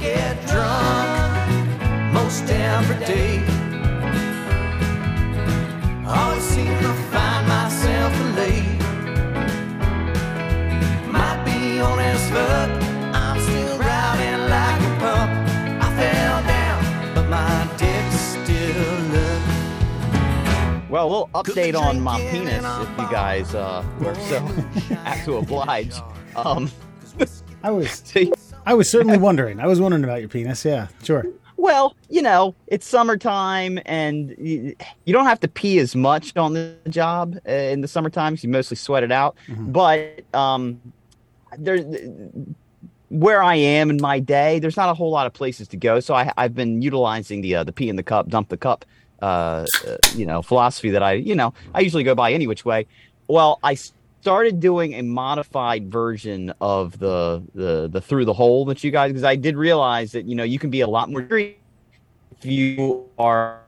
get drunk most every day. Always seem to find myself late. Might be on as fuck. I'm still riding like a pup. I fell down, but my dick's still up. Well, we'll update on my penis if you guys uh, were so apt to oblige. Um, I was see, I was certainly wondering. I was wondering about your penis. Yeah, sure. well, you know, it's summertime and you, you don't have to pee as much on the job uh, in the summertime you mostly sweat it out. But um, there, where I am in my day, there's not a whole lot of places to go. So I, I've been utilizing the uh, the pee in the cup, dump the cup, uh, uh, you know, philosophy that I, you know, I usually go by any which way. Well, I started doing a modified version of the the the through the hole that you guys because I did realize that you know you can be a lot more if you are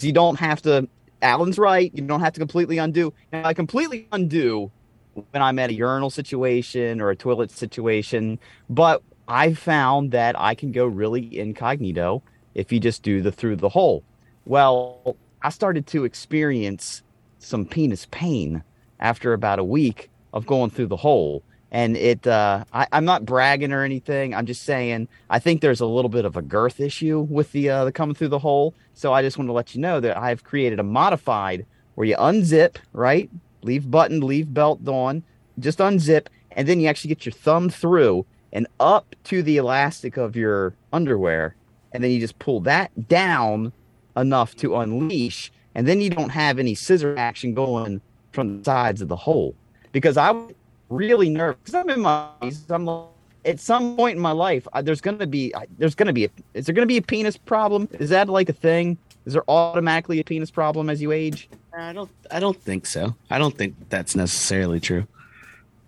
you don't have to. Alan's right. You don't have to completely undo. Now I completely undo when I'm at a urinal situation or a toilet situation. But I found that I can go really incognito if you just do the through the hole. Well, I started to experience some penis pain after about a week of going through the hole. And it, uh, I, I'm not bragging or anything. I'm just saying I think there's a little bit of a girth issue with the uh, the coming through the hole. So I just want to let you know that I've created a modified where you unzip, right? Leave button, leave belt on, just unzip, and then you actually get your thumb through and up to the elastic of your underwear, and then you just pull that down enough to unleash, and then you don't have any scissor action going from the sides of the hole. Because I was really nervous because I'm in my I'm like, at some point in my life I, there's gonna be I, there's gonna be a, is there gonna be a penis problem? Is that like a thing? Is there automatically a penis problem as you age? I don't. I don't think so. I don't think that's necessarily true.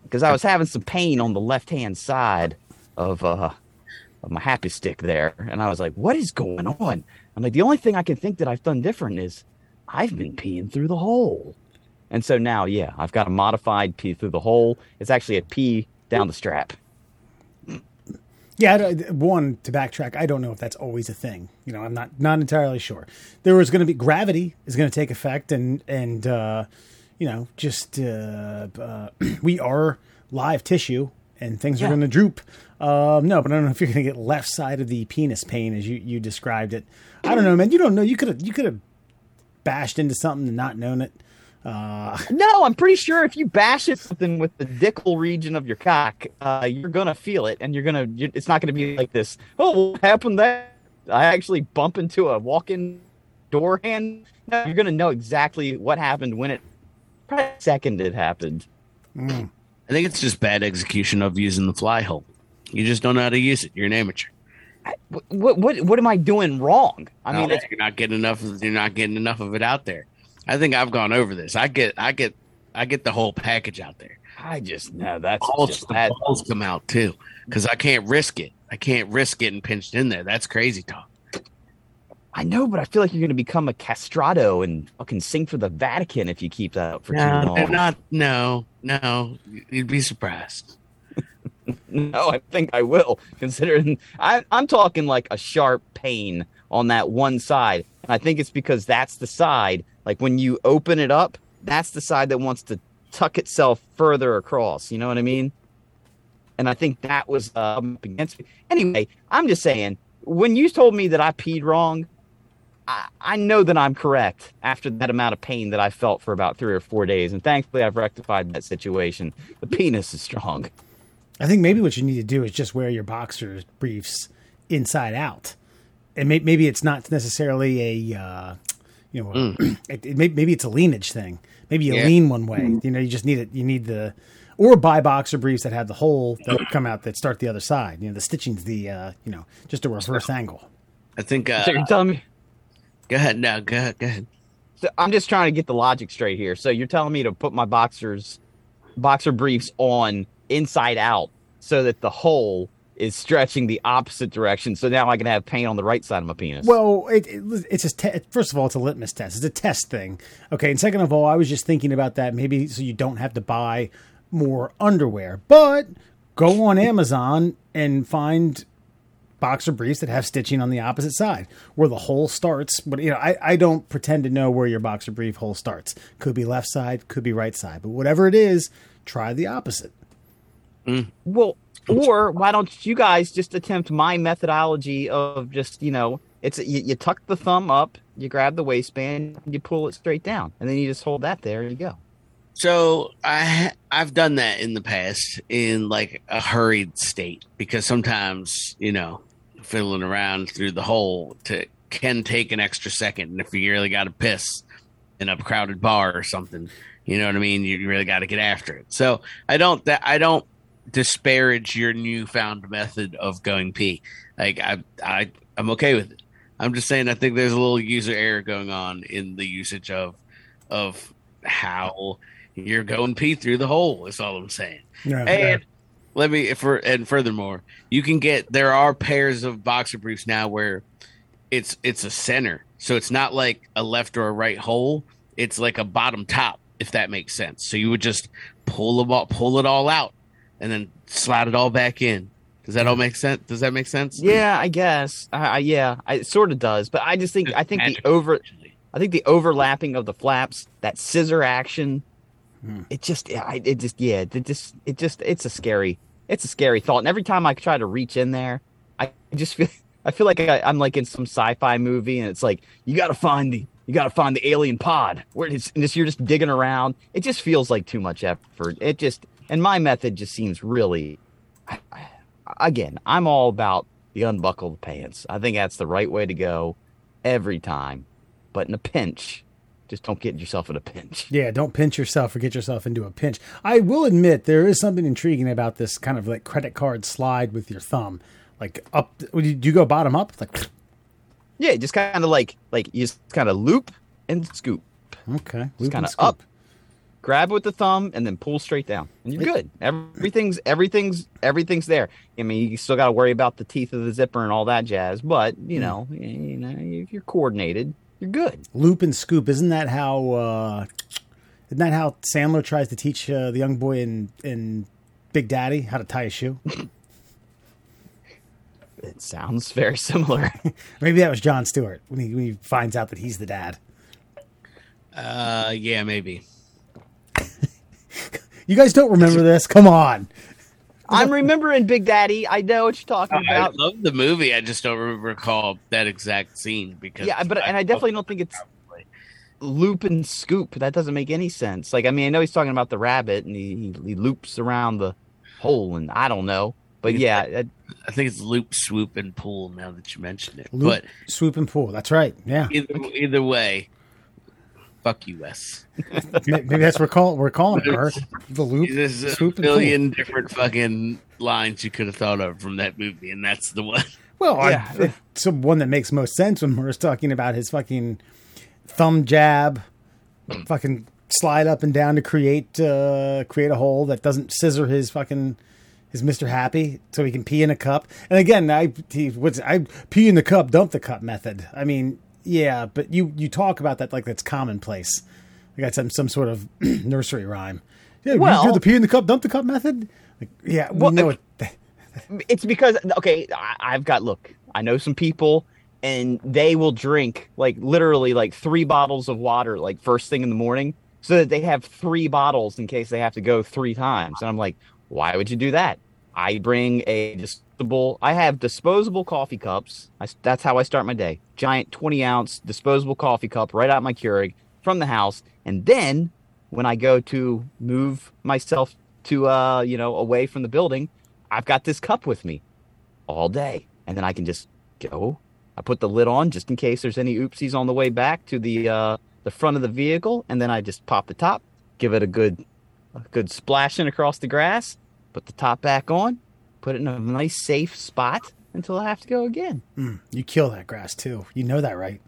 Because I was having some pain on the left hand side of uh of my happy stick there, and I was like, "What is going on?" I'm like, "The only thing I can think that I've done different is I've been peeing through the hole." And so now, yeah, I've got a modified pee through the hole. It's actually a pee down the strap. Yeah, one to backtrack. I don't know if that's always a thing. You know, I'm not not entirely sure. There was going to be gravity is going to take effect, and and uh, you know, just uh, uh, we are live tissue, and things are going to droop. Um, no, but I don't know if you're going to get left side of the penis pain as you you described it. I don't know, man. You don't know. You could have you could have bashed into something and not known it. Uh, No, I'm pretty sure if you bash it something with the dickle region of your cock, uh, you're gonna feel it, and you're gonna. you it's not gonna be like this. Oh, what happened there? I actually bump into a walk-in door hand. No, you're gonna know exactly what happened when it. Probably second it happened. I think it's just bad execution of using the fly hole. You just don't know how to use it. You're an amateur. What what what, am I doing wrong? I mean, No, it's, you're not getting enough. Of, you're not getting enough of it out there. I think I've gone over this. I get. I get. I get the whole package out there. I just no. That's Balls, just that. balls come out too, because I can't risk it. I can't risk getting pinched in there. That's crazy talk. I know, but I feel like you're gonna become a castrato and fucking sing for the Vatican if you keep that up for too long. not. No, no. You'd be surprised. No, I think I will. Considering I, I'm talking like a sharp pain on that one side, and I think it's because that's the side. Like when you open it up, that's the side that wants to tuck itself further across. You know what I mean? And I think that was uh, against me. Anyway, I'm just saying. When you told me that I peed wrong, I, I know that I'm correct after that amount of pain that I felt for about three or four days, and thankfully I've rectified that situation. The penis is strong. I think maybe what you need to do is just wear your boxer briefs inside out, and may, maybe it's not necessarily a uh, you know it, it may, maybe it's a leanage thing. Maybe you Yeah. lean one way. You know, you just need it. You need the or buy boxer briefs that have the hole that come out that start the other side. You know, the stitching's the uh, you know just a reverse angle. I think. Uh, So you're telling me go ahead. No, go ahead. Go ahead. So I'm just trying to get the logic straight here. So you're telling me to put my boxers, boxer briefs on inside out, so that the hole is stretching the opposite direction. So now I can have pain on the right side of my penis. Well, it, it, it's a te- first of all, it's a litmus test. It's a test thing. Okay, and second of all, I was just thinking about that maybe so you don't have to buy more underwear. But go on Amazon and find boxer briefs that have stitching on the opposite side where the hole starts. But you know, I, I don't pretend to know where your boxer brief hole starts. Could be left side, could be right side, but whatever it is, try the opposite. Mm. Well, or why don't you guys just attempt my methodology of just you know it's you, you tuck the thumb up, you grab the waistband, you pull it straight down, and then you just hold that there and you go. So I I've done that in the past in like a hurried state because sometimes you know fiddling around through the hole to can take an extra second, and if you really got to piss in a crowded bar or something, you know what I mean. You really got to get after it. So I don't that I don't disparage your newfound method of going pee. Like I I I'm okay with it. I'm just saying I think there's a little user error going on in the usage of of how you're going pee through the hole. Is all I'm saying. Yeah. And let me if for and furthermore, you can get there are pairs of boxer briefs now where it's it's a center, so it's not like a left or a right hole. It's like a bottom top, if that makes sense. So you would just pull them all, pull it all out, and then slide it all back in. Does that all make sense? Does that make sense? Yeah, I guess. I, I yeah, I, it sort of does, but I just think I think the over I think the overlapping of the flaps, that scissor action, hmm. it just, I, it just, yeah, it just, it just, it's a scary, it's a scary thought. And every time I try to reach in there, I just feel, I feel like I, I'm like in some sci-fi movie, and it's like you got to find the, you got to find the alien pod where it's, and just, you're just digging around. It just feels like too much effort. It just, and my method just seems really, I, I, again, I'm all about the unbuckled pants. I think that's the right way to go every time. But in a pinch, just don't get yourself in a pinch. Yeah, don't pinch yourself or get yourself into a pinch. I will admit there is something intriguing about this kind of like credit card slide with your thumb, like up. Do you go bottom up? Like, Yeah, just kind of like like you just kind of loop and scoop. okay, Just kind of scoop. up, grab with the thumb, and then pull straight down, and you're good. Everything's everything's everything's there. I mean, you still got to worry about the teeth of the zipper and all that jazz, but you know, you know, if you're coordinated, you're good. Loop and scoop. Isn't that how? uh Isn't that how Sandler tries to teach uh, the young boy in in Big Daddy how to tie a shoe? It sounds very similar. Maybe that was Jon Stewart when he, when he finds out that he's the dad. Uh, yeah, maybe. You guys don't remember this? Come on. I'm remembering Big Daddy. I know what you're talking about. I love the movie. I just don't recall that exact scene because Yeah, but and I definitely don't think it's loop and scoop. That doesn't make any sense. Like, I mean, I know he's talking about the rabbit and he, he, he loops around the hole, and I don't know. But yeah, that- I think it's loop, swoop, and pull. Now that you mention it, Loop, swoop, and pull. That's right. Yeah. but either, either way, fuck you, Wes. Maybe that's what we're, call, we're calling. Her. The loop, There's a swoop, and different fucking lines you could have thought of from that movie, and that's the one. Well, Yeah. I, it's the one that makes most sense when Murr's talking about his fucking thumb jab, fucking slide up and down to create uh, create a hole that doesn't scissor his fucking his Mister Happy so he can pee in a cup. And again, I he, what's I pee in the cup, dump the cup method. I mean, yeah, but you you talk about that like that's commonplace. Like that's some some sort of nursery rhyme. Yeah, you do the pee in the cup, dump the cup method. Like, yeah, we Well, know uh, it. it's because okay, I, I've got look. I know some people, and they will drink like literally like three bottles of water like first thing in the morning, so that they have three bottles in case they have to go three times. And I'm like, why would you do that? I bring a disposable. I have disposable coffee cups. I, that's how I start my day. Giant 20 ounce disposable coffee cup right out my Keurig from the house, and then when I go to move myself to uh you know away from the building, I've got this cup with me all day, and then I can just go. I put the lid on just in case there's any oopsies on the way back to the uh, the front of the vehicle, and then I just pop the top, give it a good a good splashing across the grass, put the top back on, put it in a nice safe spot until I have to go again. Hmm. You kill that grass too. You know that, right?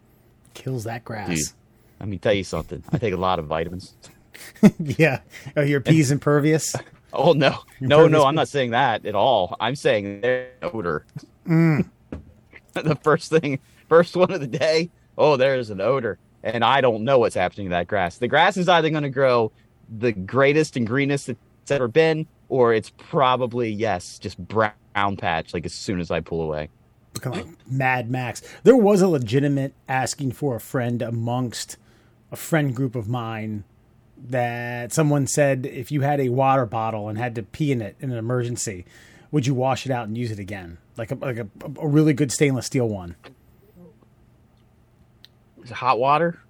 Kills that grass. Dude. Let me tell you something. I take a lot of vitamins. yeah. Oh, your pee's impervious. Oh no, no, no! I'm not saying that at all. I'm saying their odor. Hmm. the first thing, first one of the day. Oh, there's an odor, and I don't know what's happening to that grass. The grass is either going to grow the greatest and greenest it's ever been, or it's probably yes, just brown patch. Like as soon as I pull away. Looking like Mad Max. There was a legitimate asking for a friend amongst a friend group of mine that someone said if you had a water bottle and had to pee in it in an emergency, would you wash it out and use it again? Like a like a, a really good stainless steel one. Is it hot water?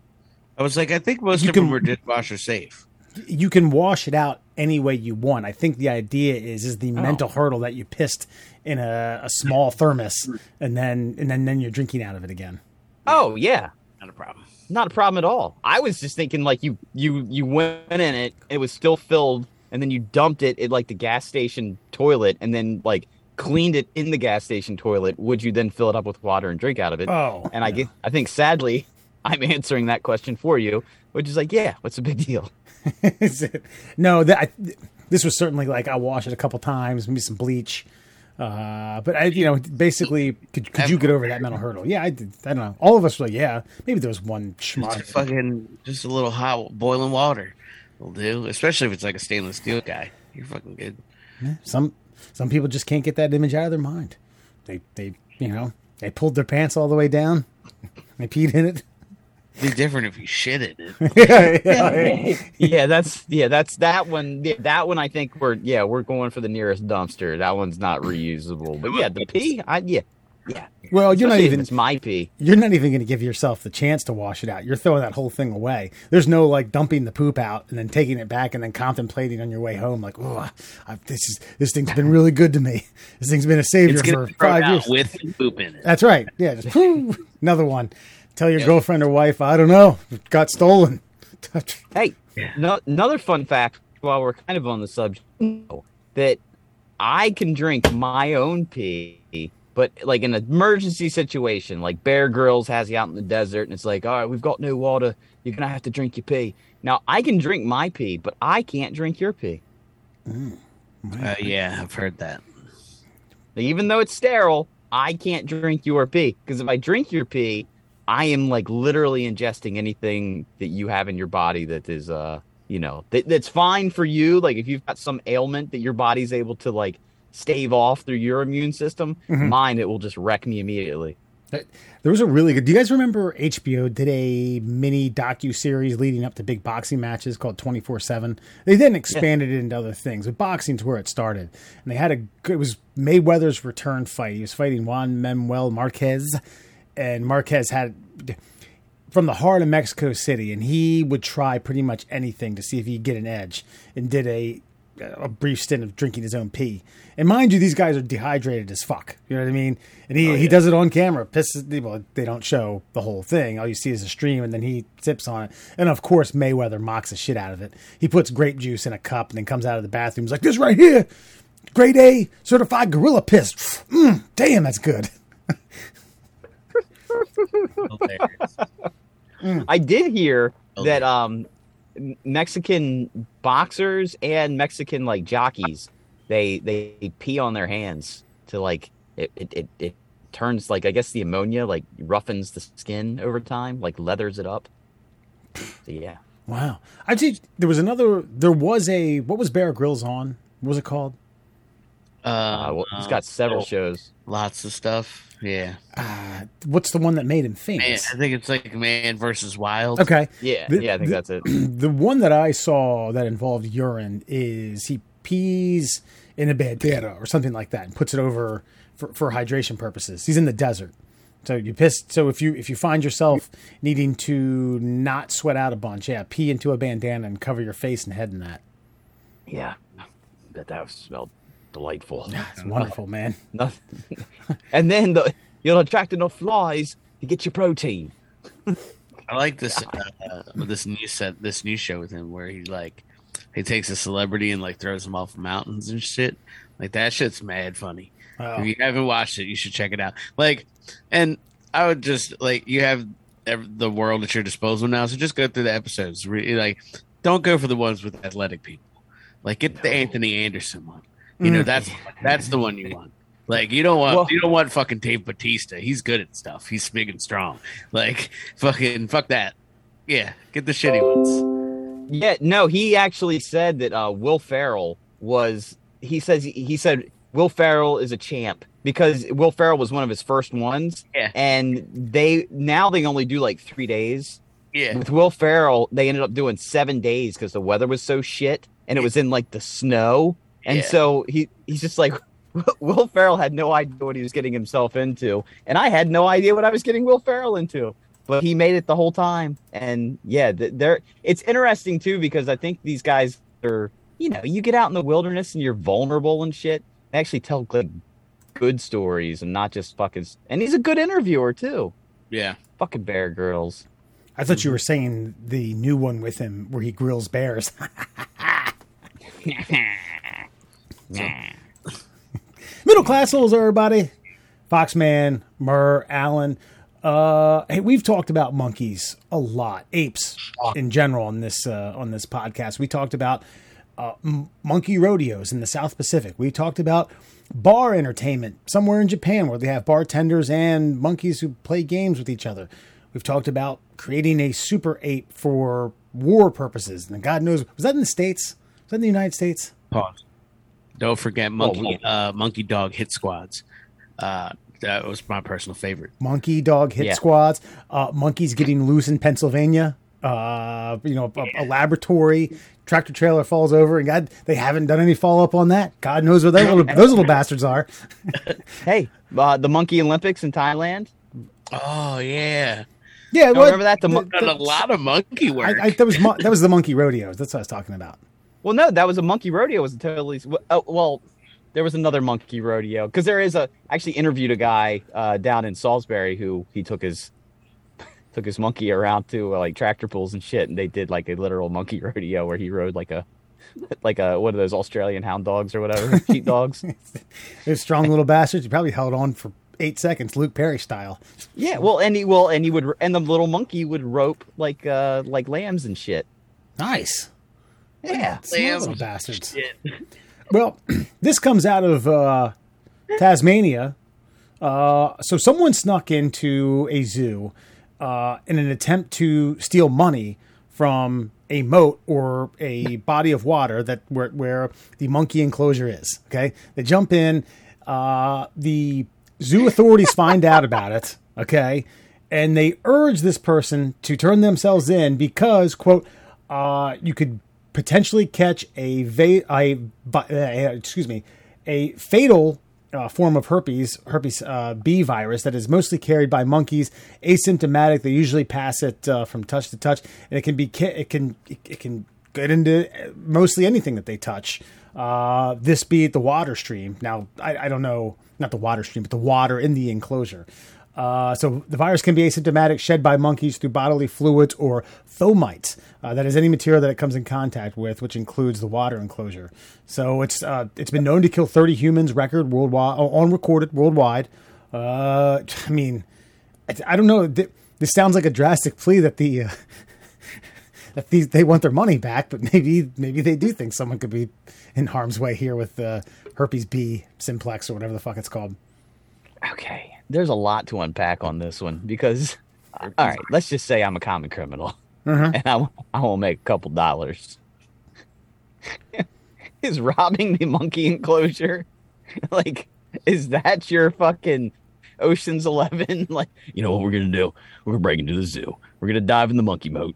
I was like, I think most You of them were dishwasher safe. You can wash it out any way you want. I think the idea is is the oh. mental hurdle that you pissed in a, a small thermos and then and then then you're drinking out of it again. Oh yeah, Not a problem. not a problem at all. I was just thinking like you you you went in it, it was still filled, and then you dumped it at like the gas station toilet, and then like cleaned it in the gas station toilet. Would you then fill it up with water and drink out of it? Oh, and I get, I think sadly, I'm answering that question for you, which is like, yeah, what's the big deal? No, that I, this was certainly like I wash it a couple times, maybe some bleach. Uh, but I, you know, basically, could, could you get over that mental hurdle? Yeah, I did. I don't know. All of us were like, yeah, maybe there was one Just schmuck. fucking, just a little hot boiling water will do. Especially if it's like a stainless steel guy. You're fucking good. Some some people just can't get that image out of their mind. They they you know they pulled their pants all the way down. They peed in it. It'd be different if you shit in it. yeah, that's yeah, that's that one. Yeah, that one, I think we're yeah, we're going for the nearest dumpster. That one's not reusable. But yeah, the pee, I yeah, yeah. Well, you're not Especially if even It's my pee. you're not even going to give yourself the chance to wash it out. You're throwing that whole thing away. There's no like dumping the poop out and then taking it back and then contemplating on your way home like, oh, this is this thing's been really good to me. This thing's been a savior It's for gonna be thrown five out years. with poop in it. That's right. Yeah, just another one. Tell your girlfriend or wife, I don't know, it got stolen. Hey, no, another fun fact while we're kind of on the subject that I can drink my own pee, but like in an emergency situation, like Bear Grylls has you out in the desert, and it's like, all right, we've got no water. You're gonna have to drink your pee. Now I can drink my pee, but I can't drink your pee. Uh, yeah, I've heard that. Even though it's sterile, I can't drink your pee because if I drink your pee, I am like literally ingesting anything that you have in your body that is, uh, you know, that, that's fine for you. Like if you've got some ailment that your body's able to like stave off through your immune system, mine it will just wreck me immediately. There was a really good. Do you guys remember HBO did a mini docu series leading up to big boxing matches called Twenty Four Seven? They then expanded it into other things, but boxing's where it started. And they had a good. It was Mayweather's return fight. He was fighting Juan Manuel Marquez, and Marquez had from the heart of Mexico City, and he would try pretty much anything to see if he could get an edge, and did a a brief stint of drinking his own pee. And mind you, these guys are dehydrated as fuck. You know what I mean? And he, he does it on camera. Pisses. Well, they don't show the whole thing. All you see is a stream, and then he sips on it. And of course, Mayweather mocks the shit out of it. He puts grape juice in a cup and then comes out of the bathroom. He's like, "This right here, grade A certified gorilla piss. Mm, damn, that's good." Hilarious. I did hear Oh, that um Mexican boxers and Mexican like jockeys they they pee on their hands to like it it, it, it turns like I guess the ammonia like roughens the skin over time like leathers it up. So, yeah. Wow. I did. There was another. There was a. What was Bear Grylls on? What was it called? Uh, well, he's got several oh, shows. Lots of stuff. Yeah. Uh, what's the one that made him Man, famous? I think it's like Man versus Wild. Okay. Yeah, The- yeah, I think the- that's it. The one that I saw that involved urine is he pees in a bandana or something like that and puts it over for, for hydration purposes. He's in the desert. So you piss. So if you if you find yourself needing to not sweat out a bunch, yeah, pee into a bandana and cover your face and head in that. Yeah, that that smelled delightful. It's wonderful, man. Nothing. and then the, you'll attract enough flies to get your protein. I like this uh, this new set, this new show with him where he like he takes a celebrity and like throws them off mountains and shit. Like that shit's mad funny. Oh. If you haven't watched it, you should check it out. Like, and I would just like you have ev- the world at your disposal now, so just go through the episodes. Really, like, don't go for the ones with athletic people. Like, get the Anthony Anderson one. You know, that's that's the one you want. Like, you don't want Well- you don't want fucking Dave Batista. He's good at stuff. He's big and strong. Like, fucking fuck that. Yeah, get the shitty ones. Yeah, no, he actually said that uh, Will Ferrell was he says he said Will Ferrell is a champ because Will Ferrell was one of his first ones. Yeah. And they now they only do like three days. Yeah. With Will Ferrell, they ended up doing seven days because the weather was so shit and it was in like the snow. And Yeah. so he he's just like Will Ferrell had no idea what he was getting himself into, and I had no idea what I was getting Will Ferrell into. But he made it the whole time, and yeah, th- they're it's interesting too because I think these guys are you know you get out in the wilderness and you're vulnerable and shit. They actually tell like good stories and not just fucking. And he's a good interviewer too. Yeah. Fucking Bear Grylls. I thought you were saying the new one with him where he grills bears. Middle class souls, everybody. Foxman, Murr, Allen. Uh, hey, we've talked about monkeys a lot, apes in general on this uh, on this podcast. We talked about uh, m- monkey rodeos in the South Pacific. We talked about bar entertainment somewhere in Japan where they have bartenders and monkeys who play games with each other. We've talked about creating a super ape for war purposes, and God knows was that in the states? Was that in the United States? Pause. Don't forget monkey Oh, uh, monkey dog hit squads. Uh, that was my personal favorite. monkey dog hit Yeah. squads, uh, monkeys getting loose in Pennsylvania. Uh, you know, a, a laboratory tractor trailer falls over, and God, they haven't done any follow up on that. God knows where those little, those little bastards are. Hey, uh, the Monkey Olympics in Thailand. Oh yeah, Yeah, Oh, well, remember that? The mo- done a lot of monkey work. I, I, that was mo- that was the monkey rodeos. That's what I was talking about. Well, no, that was a monkey rodeo. Was totally oh, well. There was another monkey rodeo because there is a. I actually interviewed a guy uh, down in Salisbury who he took his took his monkey around to uh, like tractor pulls and shit, and they did like a literal monkey rodeo where he rode like a like a one of those Australian hound dogs or whatever sheep dogs. Those strong little bastards. He probably held on for eight seconds, Luke Perry style. Yeah, well, and he well, and he would, and the little monkey would rope like uh like lambs and shit. Nice. Yeah, Lambs. little bastards. Well, this comes out of uh, Tasmania. Uh, so someone snuck into a zoo uh, in an attempt to steal money from a moat or a body of water that where, where the monkey enclosure is. Okay, they jump in. Uh, the zoo authorities find out about it. Okay, and they urge this person to turn themselves in because quote uh, you could potentially catch a va- a bi- uh, excuse me a fatal uh, form of herpes herpes uh, B virus that is mostly carried by monkeys asymptomatic. They usually pass it uh, from touch to touch and it can be ca- it can it can get into mostly anything that they touch. Uh, this be the water stream. Now I, I don't know not the water stream but the water in the enclosure uh, so the virus can be asymptomatic, shed by monkeys through bodily fluids or fomites. Uh, that is any material that it comes in contact with, which includes the water enclosure. So it's uh, it's been known to kill 30 humans, record worldwide, oh, unrecorded worldwide. Uh, I mean, I, don't know. This sounds like a drastic plea that the uh, that these they want their money back, but maybe maybe they do think someone could be in harm's way here with uh, herpes B simplex or whatever the fuck it's called. Okay, there's a lot to unpack on this one because, all right, let's just say I'm a common criminal uh-huh. and I, I will make a couple dollars. is robbing the monkey enclosure like is that your fucking Ocean's Eleven? like, you know what we're gonna do? We're gonna break into the zoo. We're gonna dive in the monkey moat,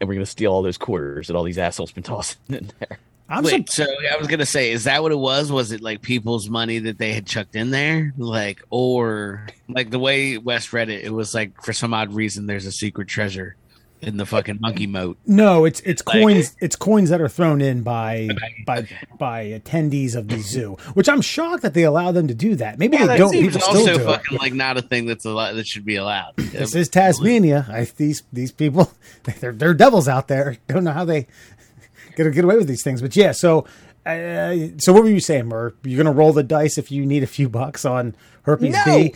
and we're gonna steal all those quarters that all these assholes been tossing in there. I'm Wait, sur- so I was gonna say, is that what it was? Was it like people's money that they had chucked in there, like, or like the way Wes read it? It was like for some odd reason there's a secret treasure in the fucking monkey moat. No, it's it's Like- coins. It's coins that are thrown in by by Okay. by attendees of the zoo, which I'm shocked that they allow them to do that. Maybe Yeah, they don't. People still also do. it. fucking like not a thing that's allowed that should be allowed. This is Tasmania. I, these these people, they're they're devils out there. Don't know how they get get away with these things. But yeah, so. Uh, so what were you saying, Murr? You're gonna roll the dice if you need a few bucks on herpes No, B.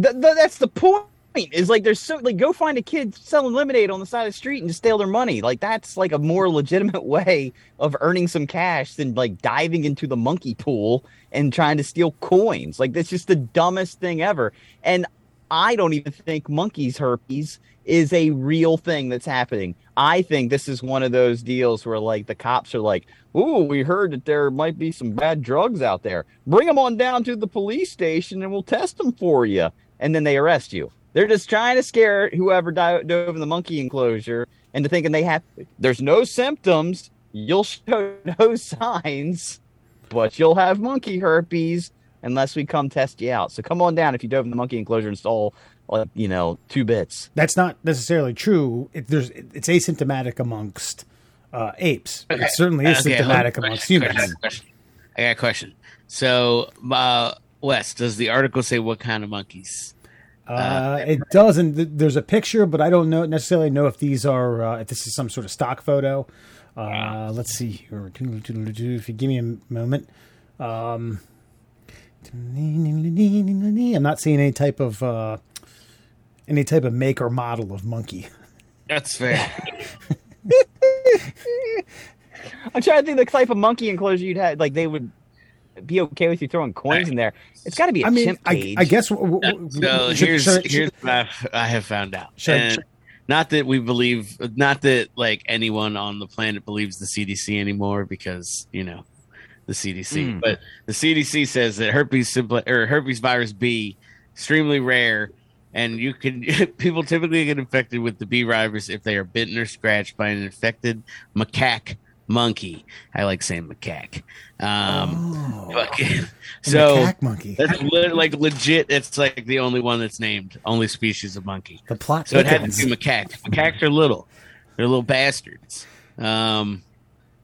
Th- th- that's the point. Is like there's so like go find a kid selling lemonade on the side of the street and just steal their money. Like that's like a more legitimate way of earning some cash than like diving into the monkey pool and trying to steal coins. Like that's just the dumbest thing ever. And I don't even think monkeys herpes is a real thing that's happening. I think this is one of those deals where like the cops are like, "Ooh, we heard that there might be some bad drugs out there. Bring them on down to the police station and we'll test them for you." And then they arrest you. They're just trying to scare whoever dove in the monkey enclosure into thinking they have. There's no symptoms. You'll show no signs, but you'll have monkey herpes unless we come test you out. So come on down if you dove in the monkey enclosure and stole, like you know, two bits. That's not necessarily true. It, there's it's asymptomatic amongst uh, apes. but It certainly is Okay, hold on. symptomatic amongst humans. Question, question. I got a question. So, uh, Wes, does the article say what kind of monkeys? Uh, it doesn't. There's a picture, but I don't know necessarily know if these are uh, if this is some sort of stock photo. Uh, let's see here. If you give me a moment, um, I'm not seeing any type of uh, any type of make or model of monkey. That's fair. I'm trying to think the type of monkey enclosure you'd have. Like they would be okay with you throwing coins in there. It's got to be a I mean, chimp I, cage. I guess. w- w- so w- should- here's should- here's what I've, found out. And should- not that we believe, not that like anyone on the planet believes the CDC anymore, because you know the CDC. Mm. But the CDC says that herpes simpli- or herpes virus B extremely rare, and you can people typically get infected with the B virus if they are bitten or scratched by an infected macaque monkey. I like saying macaque. Um, Oh, so macaque monkey. that's le- like legit. It's like the only one that's named, only species of monkey. The plot So it had to be macaques. Macaques are little. They're little bastards. Um,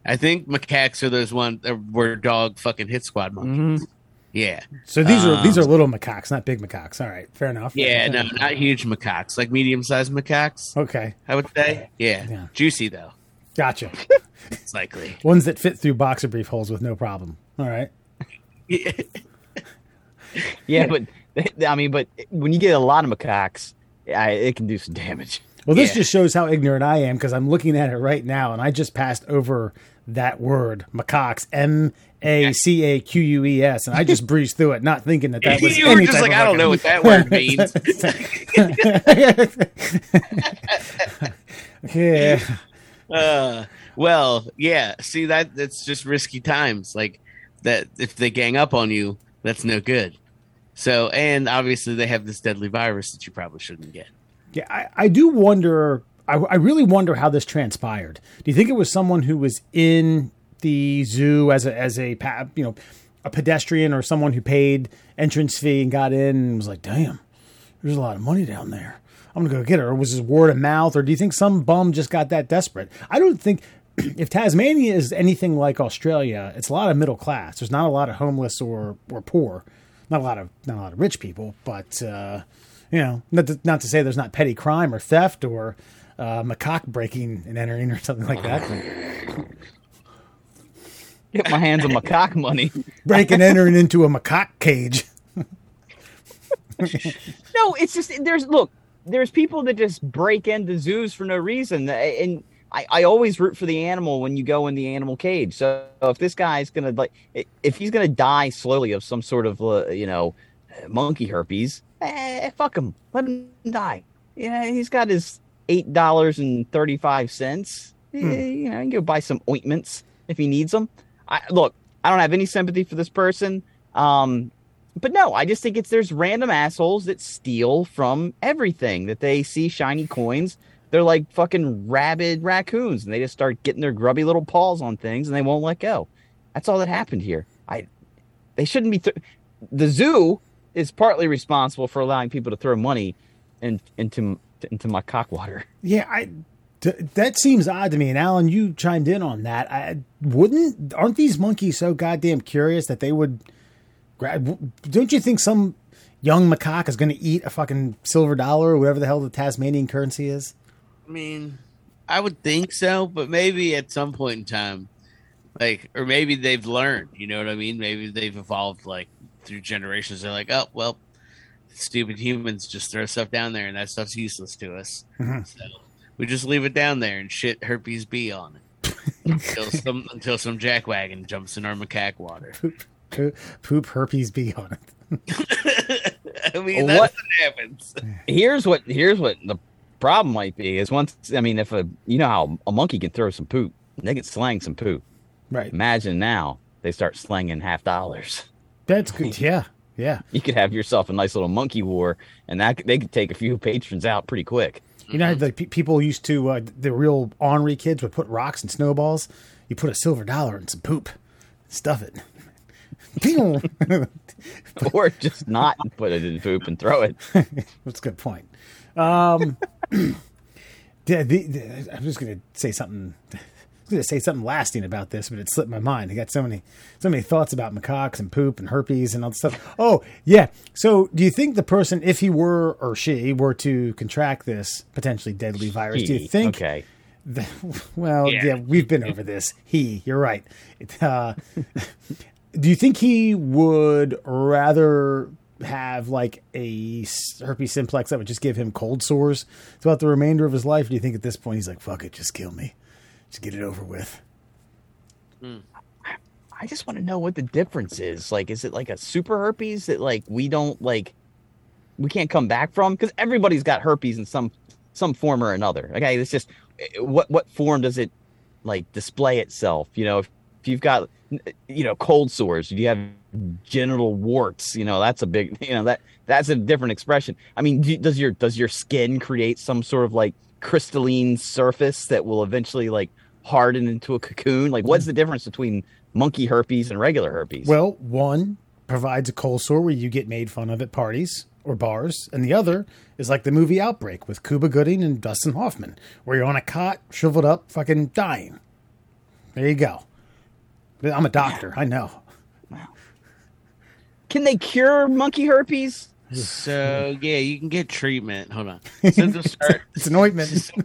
I think macaques are those ones that were dog fucking hit squad monkeys. Mhm. Yeah, So these are these Um, are little macaques, not big macaques. All right, fair enough. yeah, no, not huge macaques, like medium sized macaques. Okay, I would say, yeah, Yeah. juicy though. gotcha. It's likely. Ones that fit through boxer brief holes with no problem. All right. yeah, but I mean, but when you get a lot of macaques, I, it can do some damage. Well, this Yeah. just shows how ignorant I am because I'm looking at it right now, and I just passed over that word macaques, M A C A Q U E S, and I just breezed through it, not thinking that that was you were just like, I don't know what that word means. yeah. Uh, well, yeah. See that that's just risky times. Like that, if they gang up on you, that's no good. So, and obviously they have this deadly virus that you probably shouldn't get. Yeah, I, I do wonder. I, I really wonder how this transpired. Do you think it was someone who was in the zoo as a as a you know a pedestrian or someone who paid entrance fee and got in and was like, "Damn, there's a lot of money down there. I'm gonna go get it." Or was it word of mouth? Or do you think some bum just got that desperate? I don't think. If Tasmania is anything like Australia, it's a lot of middle class. There's not a lot of homeless or, or poor, not a lot of not a lot of rich people, but uh, you know, not to, not to say there's not petty crime or theft or uh, macaque breaking and entering or something like that. Get my hands on macaque money. Break and entering into a macaque cage. No, it's just there's look, there's people that just break into zoos for no reason, and I, I always root for the animal when you go in the animal cage. So if this guy's gonna like, if he's gonna die slowly of some sort of uh, you know monkey herpes, eh, fuck him, let him die. Yeah, he's got his eight dollars and thirty five cents. You know, you can go buy some ointments if he needs them. I look, I don't have any sympathy for this person. Um, but no, I just think it's there's random assholes that steal from everything that they see shiny coins. They're like fucking rabid raccoons, and they just start getting their grubby little paws on things, and they won't let go. That's all that happened here. I, they shouldn't be. Th- the zoo is partly responsible for allowing people to throw money in, into into my cock water. Yeah, I. T- that seems odd to me. And Alan, you chimed in on that. I wouldn't. Aren't these monkeys so goddamn curious that they would? grab Don't you think some young macaque is going to eat a fucking silver dollar or whatever the hell the Tasmanian currency is? I mean, I would think so, but maybe at some point in time, like, or maybe they've learned. You know what I mean? Maybe they've evolved like through generations. They're like, oh well, stupid humans just throw stuff down there, and that stuff's useless to us. Mhm. So we just leave it down there and shit herpes B on it until some until some jackwagon jumps in our macaque water. Poop, poop herpes B on it. I mean, What- that's what happens. here's what here's what the problem might be is once I mean if a you know how a monkey can throw some poop, they can slang some poop. Right. Imagine now they start slanging half dollars. That's good. Yeah. Yeah. You could have yourself a nice little monkey war, and that they could take a few patrons out pretty quick. You know, the pe- people used to, uh, the real ornery kids would put rocks and snowballs. You put a silver dollar in some poop, stuff it. Or just not put it in poop and throw it. That's a good point. Um, the, the, the, I'm just going to say something. I was going to say something lasting about this, but it slipped my mind. I got so many, so many thoughts about macaques and poop and herpes and all this stuff. Oh, yeah. So, do you think the person, if he were or she were to contract this potentially deadly virus, do you think? Okay. The, well, yeah. Yeah. we've been over this. He, you're right. It, uh, do you think he would rather have like a herpes simplex that would just give him cold sores throughout the remainder of his life? Do you think at this point he's like, fuck it, just kill me, just get it over with? I just want to know what the difference is. Like, is it like a super herpes that like we don't like, we can't come back from? Because everybody's got herpes in some some form or another. Okay, it's just eh, what what form does it like display itself? You know, if, if you've got you know cold sores, if you have genital warts, you know that's a big you know that that's a different expression. I mean, do, does your does your skin create some sort of like crystalline surface that will eventually like harden into a cocoon? Like, what's mm. the difference between monkey herpes and regular herpes? Well, one provides a cold sore where you get made fun of at parties or bars, and the other is like the movie Outbreak with Cuba Gooding and Dustin Hoffman, where you're on a cot, shriveled up, fucking dying. There you go. I'm a doctor. I know. can they cure monkey herpes? So yeah, you can get treatment. Hold on. Symptoms start. It's an ointment.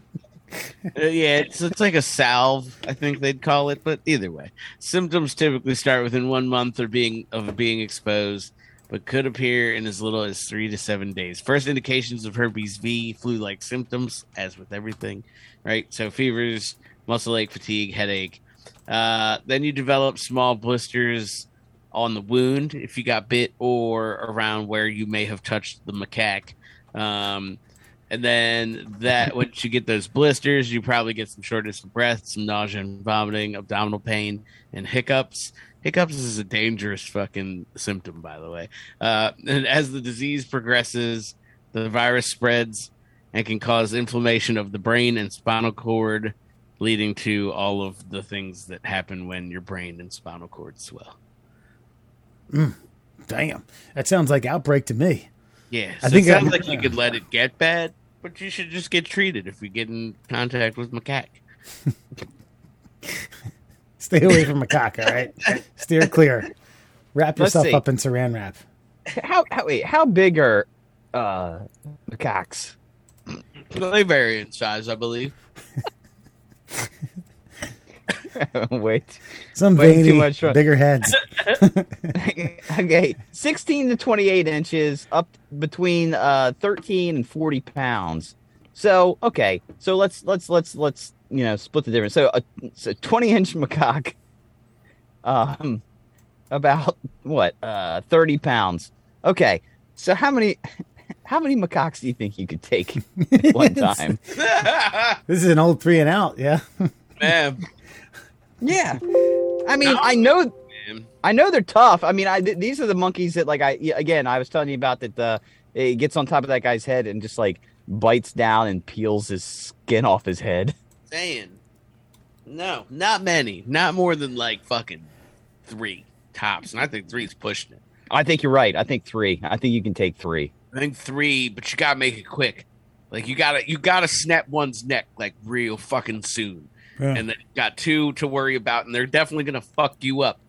Uh, yeah, it's it's like a salve, I think they'd call it. But either way, symptoms typically start within one month or being of being exposed, but could appear in as little as three to seven days. First indications of herpes B, flu-like symptoms, as with everything, right? So fevers, muscle ache, fatigue, headache. Uh, then you develop small blisters on the wound if you got bit or around where you may have touched the macaque. Um, and then that once you get those blisters, you probably get some shortness of breath, some nausea and vomiting, abdominal pain, and hiccups. Hiccups is a dangerous fucking symptom, by the way. Uh, and as the disease progresses, the virus spreads and can cause inflammation of the brain and spinal cord, leading to all of the things that happen when your brain and spinal cord swell. Damn. That sounds like Outbreak to me. Yeah, I think it sounds I- like you could let it get bad, but you should just get treated if you get in contact with macaque. Stay away from macaque, all right? Steer clear. Wrap Let's yourself see. up in saran wrap. How how wait, how big are uh macaques? They vary in size, I believe. wait. Some Way too much fun. bigger heads. okay, 16 to 28 inches, up between uh 13 and 40 pounds. So okay, so let's let's let's let's you know split the difference. So a, so 20 inch macaque, um, about what uh 30 pounds. Okay, so how many how many macaques do you think you could take at one time? This is an old three and out, yeah. Man, yeah, I mean I know. I know they're tough. I mean, I th- these are the monkeys that like I again I was telling you about that the it gets on top of that guy's head and just like bites down and peels his skin off his head. saying. No, not many. Not more than like fucking three tops. And I think three's pushing it. I think you're right. I think three. I think you can take three. I think three, but you gotta make it quick. Like you gotta you gotta snap one's neck like real fucking soon. Yeah. And then got two to worry about, and they're definitely gonna fuck you up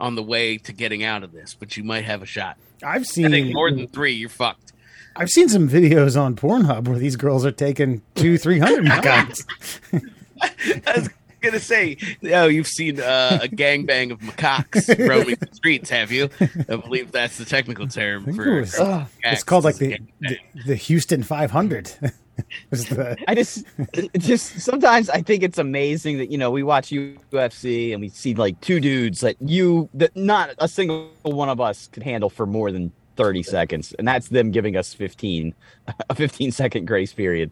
on the way to getting out of this, but you might have a shot. I've seen more than three, you're fucked. I've seen some videos on Pornhub where these girls are taking two, three hundred macaques. I was gonna say, oh, you've seen uh, a gangbang of macaques roaming the streets, have you? I believe that's the technical term for. it was- Ugh. It's called like the the, the Houston five hundred. I just, just sometimes I think it's amazing that you know we watch UFC and we see like two dudes that you that not a single one of us could handle for more than 30 seconds, and that's them giving us 15, a 15 second grace period.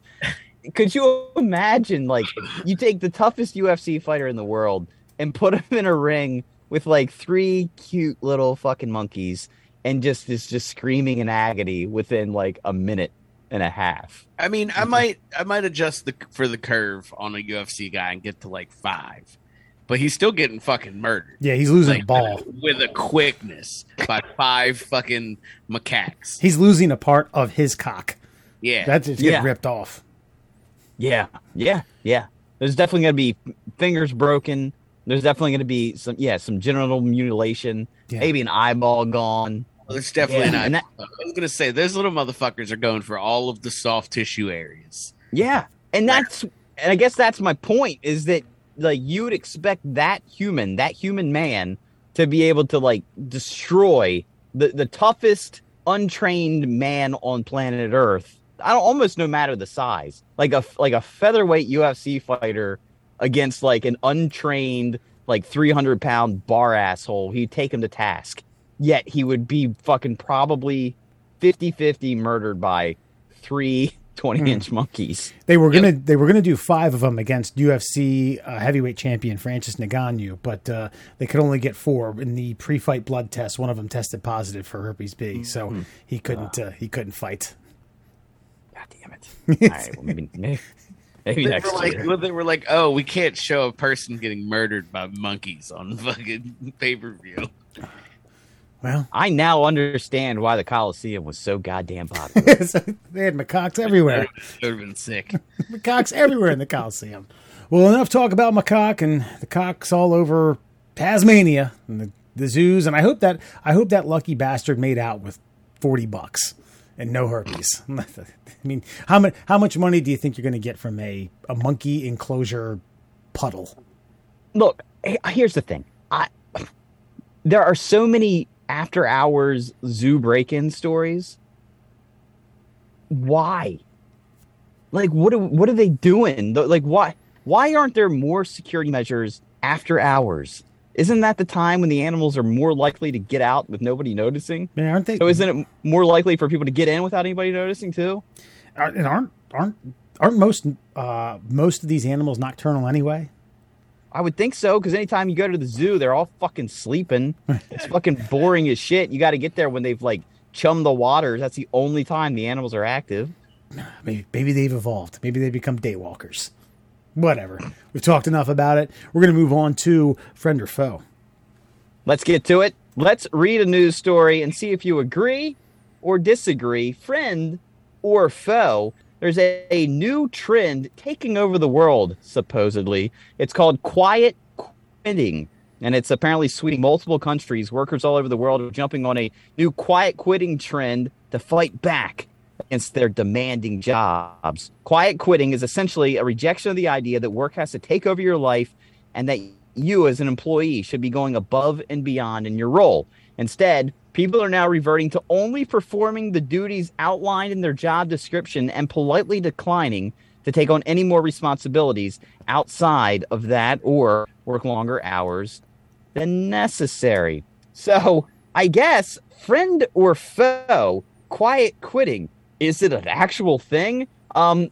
Could you imagine, like, you take the toughest UFC fighter in the world and put him in a ring with like three cute little fucking monkeys and just is just screaming in agony within like a minute and a half. I mean, I might I might adjust the for the curve on a UFC guy and get to like five, but he's still getting fucking murdered. Yeah, he's losing Like, a ball. with a quickness by five fucking macaques. He's losing a part of his cock. Yeah, That's just Yeah. getting ripped off. Yeah, yeah, yeah. There's definitely going to be fingers broken. There's definitely going to be some, yeah, some genital mutilation, Yeah. maybe an eyeball gone. It's definitely Yeah, not. and that- I was gonna say those little motherfuckers are going for all of the soft tissue areas. Yeah, and that's, and I guess that's my point is that like you would expect that human, that human man, to be able to like destroy the the toughest untrained man on planet Earth. I don't almost no matter the size, like a like a featherweight UFC fighter against like an untrained like 300 pound bar asshole. He'd take him to task. Yet he would be fucking probably 50 50 murdered by three 20 inch monkeys. They were gonna they were gonna do five of them against UFC uh, heavyweight champion Francis Ngannou, but uh, they could only get four in the pre-fight blood test. One of them tested positive for herpes B, so he couldn't uh, he couldn't fight. God damn it. All right, well, maybe, maybe, maybe They next were like, year. well, they were like, oh, we can't show a person getting murdered by monkeys on fucking pay per view. Well, I now understand why the Coliseum was so goddamn popular. they had macaques everywhere. Would have been sick. macaques everywhere in the Coliseum. Well, enough talk about macaque and the cocks all over Tasmania and the, the zoos. And I hope that I hope that lucky bastard made out with forty bucks and no herpes. I mean, how much how much money do you think you're going to get from a a monkey enclosure puddle? Look, here's the thing. I there are so many after hours zoo break-in stories. Why? Like what are, what are they doing? Like why why aren't there more security measures after hours? Isn't that the time when the animals are more likely to get out with nobody noticing? Man, aren't they? So isn't it more likely for people to get in without anybody noticing too? aren't and aren't aren't aren't most uh, most of these animals nocturnal anyway? I would think so, because anytime you go to the zoo, they're all fucking sleeping. It's fucking boring as shit. You got to get there when they've like chummed the waters. That's the only time the animals are active. Maybe, maybe they've evolved. Maybe they become daywalkers. Whatever. We've talked enough about it. We're going to move on to friend or foe. Let's get to it. Let's read a news story and see if you agree or disagree, friend or foe. There's a, a new trend taking over the world, supposedly. It's called quiet quitting. And it's apparently sweeping multiple countries. Workers all over the world are jumping on a new quiet quitting trend to fight back against their demanding jobs. Quiet quitting is essentially a rejection of the idea that work has to take over your life and that you as an employee should be going above and beyond in your role. Instead, people are now reverting to only performing the duties outlined in their job description and politely declining to take on any more responsibilities outside of that or work longer hours than necessary. So, I guess, friend or foe, quiet quitting, is it an actual thing? Um,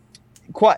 qui-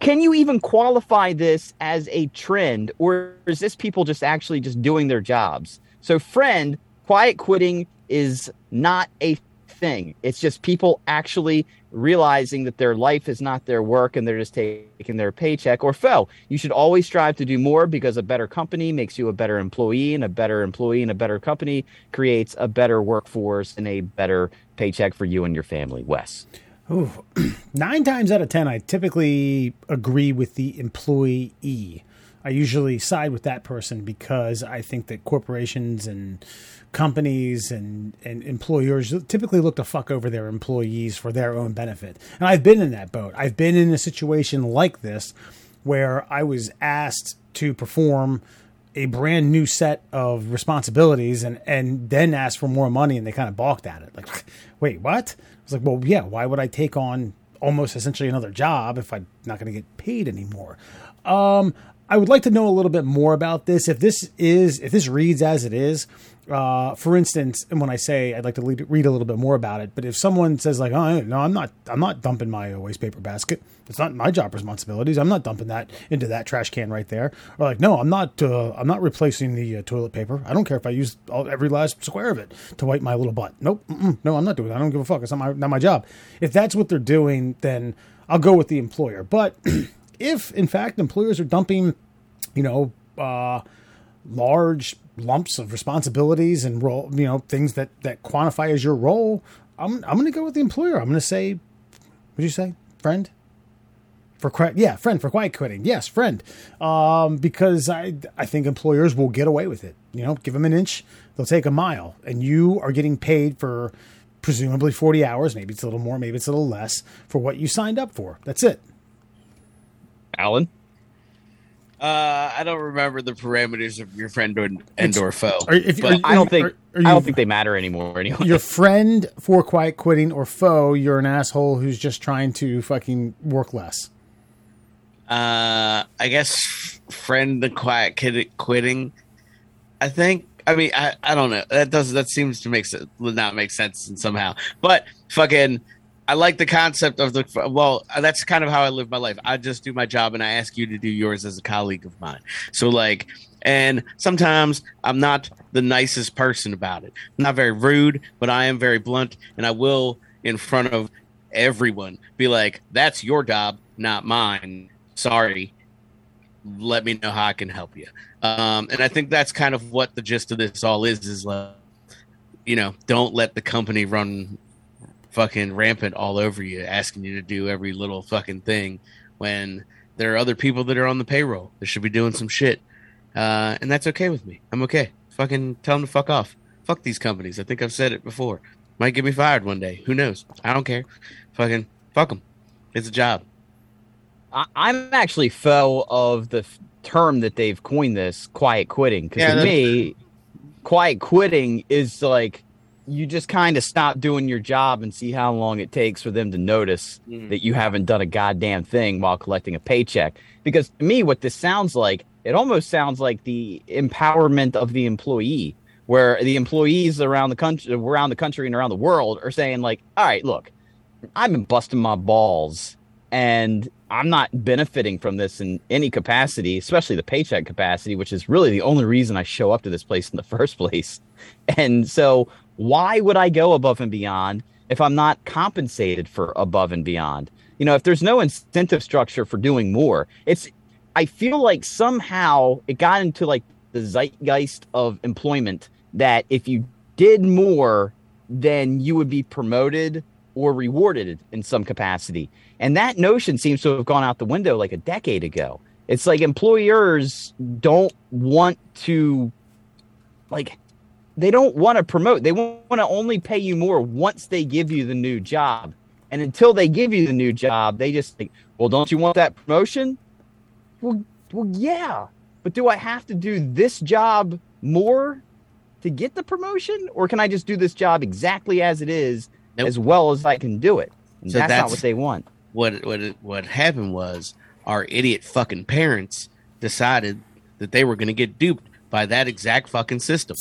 can you even qualify this as a trend or is this people just actually just doing their jobs? So friend quiet quitting is not a thing. It's just people actually realizing that their life is not their work and they're just taking their paycheck or foe you should always strive to do more because a better company makes you a better employee and a better employee and a better company creates a better workforce and a better paycheck for you and your family. Wes Ooh. Nine times out of ten, I typically agree with the employee. I usually side with that person because I think that corporations and companies and, and employers typically look to fuck over their employees for their own benefit. And I've been in that boat. I've been in a situation like this where I was asked to perform a brand new set of responsibilities and and then asked for more money and they kind of balked at it like wait what was like well yeah why would i take on almost essentially another job if i'm not going to get paid anymore um I would like to know a little bit more about this. If this is, if this reads as it is, uh, for instance, and when I say I'd like to lead, read a little bit more about it, but if someone says like, "Oh no, I'm not, I'm not dumping my waste paper basket. It's not my job responsibilities. I'm not dumping that into that trash can right there." Or like, "No, I'm not, uh, I'm not replacing the uh, toilet paper. I don't care if I use all, every last square of it to wipe my little butt. Nope, no, I'm not doing that. I don't give a fuck. It's not my, not my job. If that's what they're doing, then I'll go with the employer. But if in fact employers are dumping, you know, uh, large lumps of responsibilities and role, you know, things that that quantify as your role, I'm I'm going to go with the employer. I'm going to say, what did you say, friend? For quiet, yeah, friend for quiet quitting. Yes, friend, um, because I I think employers will get away with it. You know, give them an inch, they'll take a mile, and you are getting paid for presumably 40 hours. Maybe it's a little more, maybe it's a little less for what you signed up for. That's it. Alan. Uh, I don't remember the parameters of your friend or, and or foe. Are, if, But are- I don't think are- I don't think they matter anymore anyway. your friend for quiet quitting or foe, you're an asshole who's just trying to fucking work less. Uh, I guess friend the quiet kid quitting. I think. I mean, I, I don't know. That does that seems to make not make sense somehow. But fucking, I like the concept of the. Well, that's kind of how I live my life. I just do my job, and I ask you to do yours as a colleague of mine. So like, and sometimes I'm not the nicest person about it. I'm not very rude, but I am very blunt, and I will in front of everyone be like, "That's your job, not mine." Sorry, let me know how I can help you. Um, and I think that's kind of what the gist of this all is: is like, you know, don't let the company run fucking rampant all over you, asking you to do every little fucking thing when there are other people that are on the payroll that should be doing some shit. Uh, and that's okay with me. I'm okay. Fucking tell them to fuck off. Fuck these companies. I think I've said it before. Might get me fired one day. Who knows? I don't care. Fucking fuck them. It's a job. I, I'm actually foe of the f- term that they've coined this quiet quitting because Yeah, to me, quiet quitting is like you just kind of stop doing your job and see how long it takes for them to notice Mhm. that you haven't done a goddamn thing while collecting a paycheck. Because to me, what this sounds like, it almost sounds like the empowerment of the employee, where the employees around the country, around the country and around the world are saying like, "All right, look, I've been busting my balls and I'm not benefiting from this in any capacity, especially the paycheck capacity, which is really the only reason I show up to this place in the first place. And so, why would I go above and beyond if I'm not compensated for above and beyond? You know, if there's no incentive structure for doing more, it's, I feel like somehow it got into like the zeitgeist of employment that if you did more, then you would be promoted or rewarded in some capacity. And that notion seems to have gone out the window like a decade ago. It's like employers don't want to, like, they don't want to promote. They want to only pay you more once they give you the new job. And until they give you the new job, they just think, well, don't you want that promotion? Well, well, yeah. But do I have to do this job more to get the promotion? Or can I just do this job exactly as it is, Nope. as well as I can do it? And So that's, not what they want. what what what happened was our idiot fucking parents decided that they were going to get duped by that exact fucking system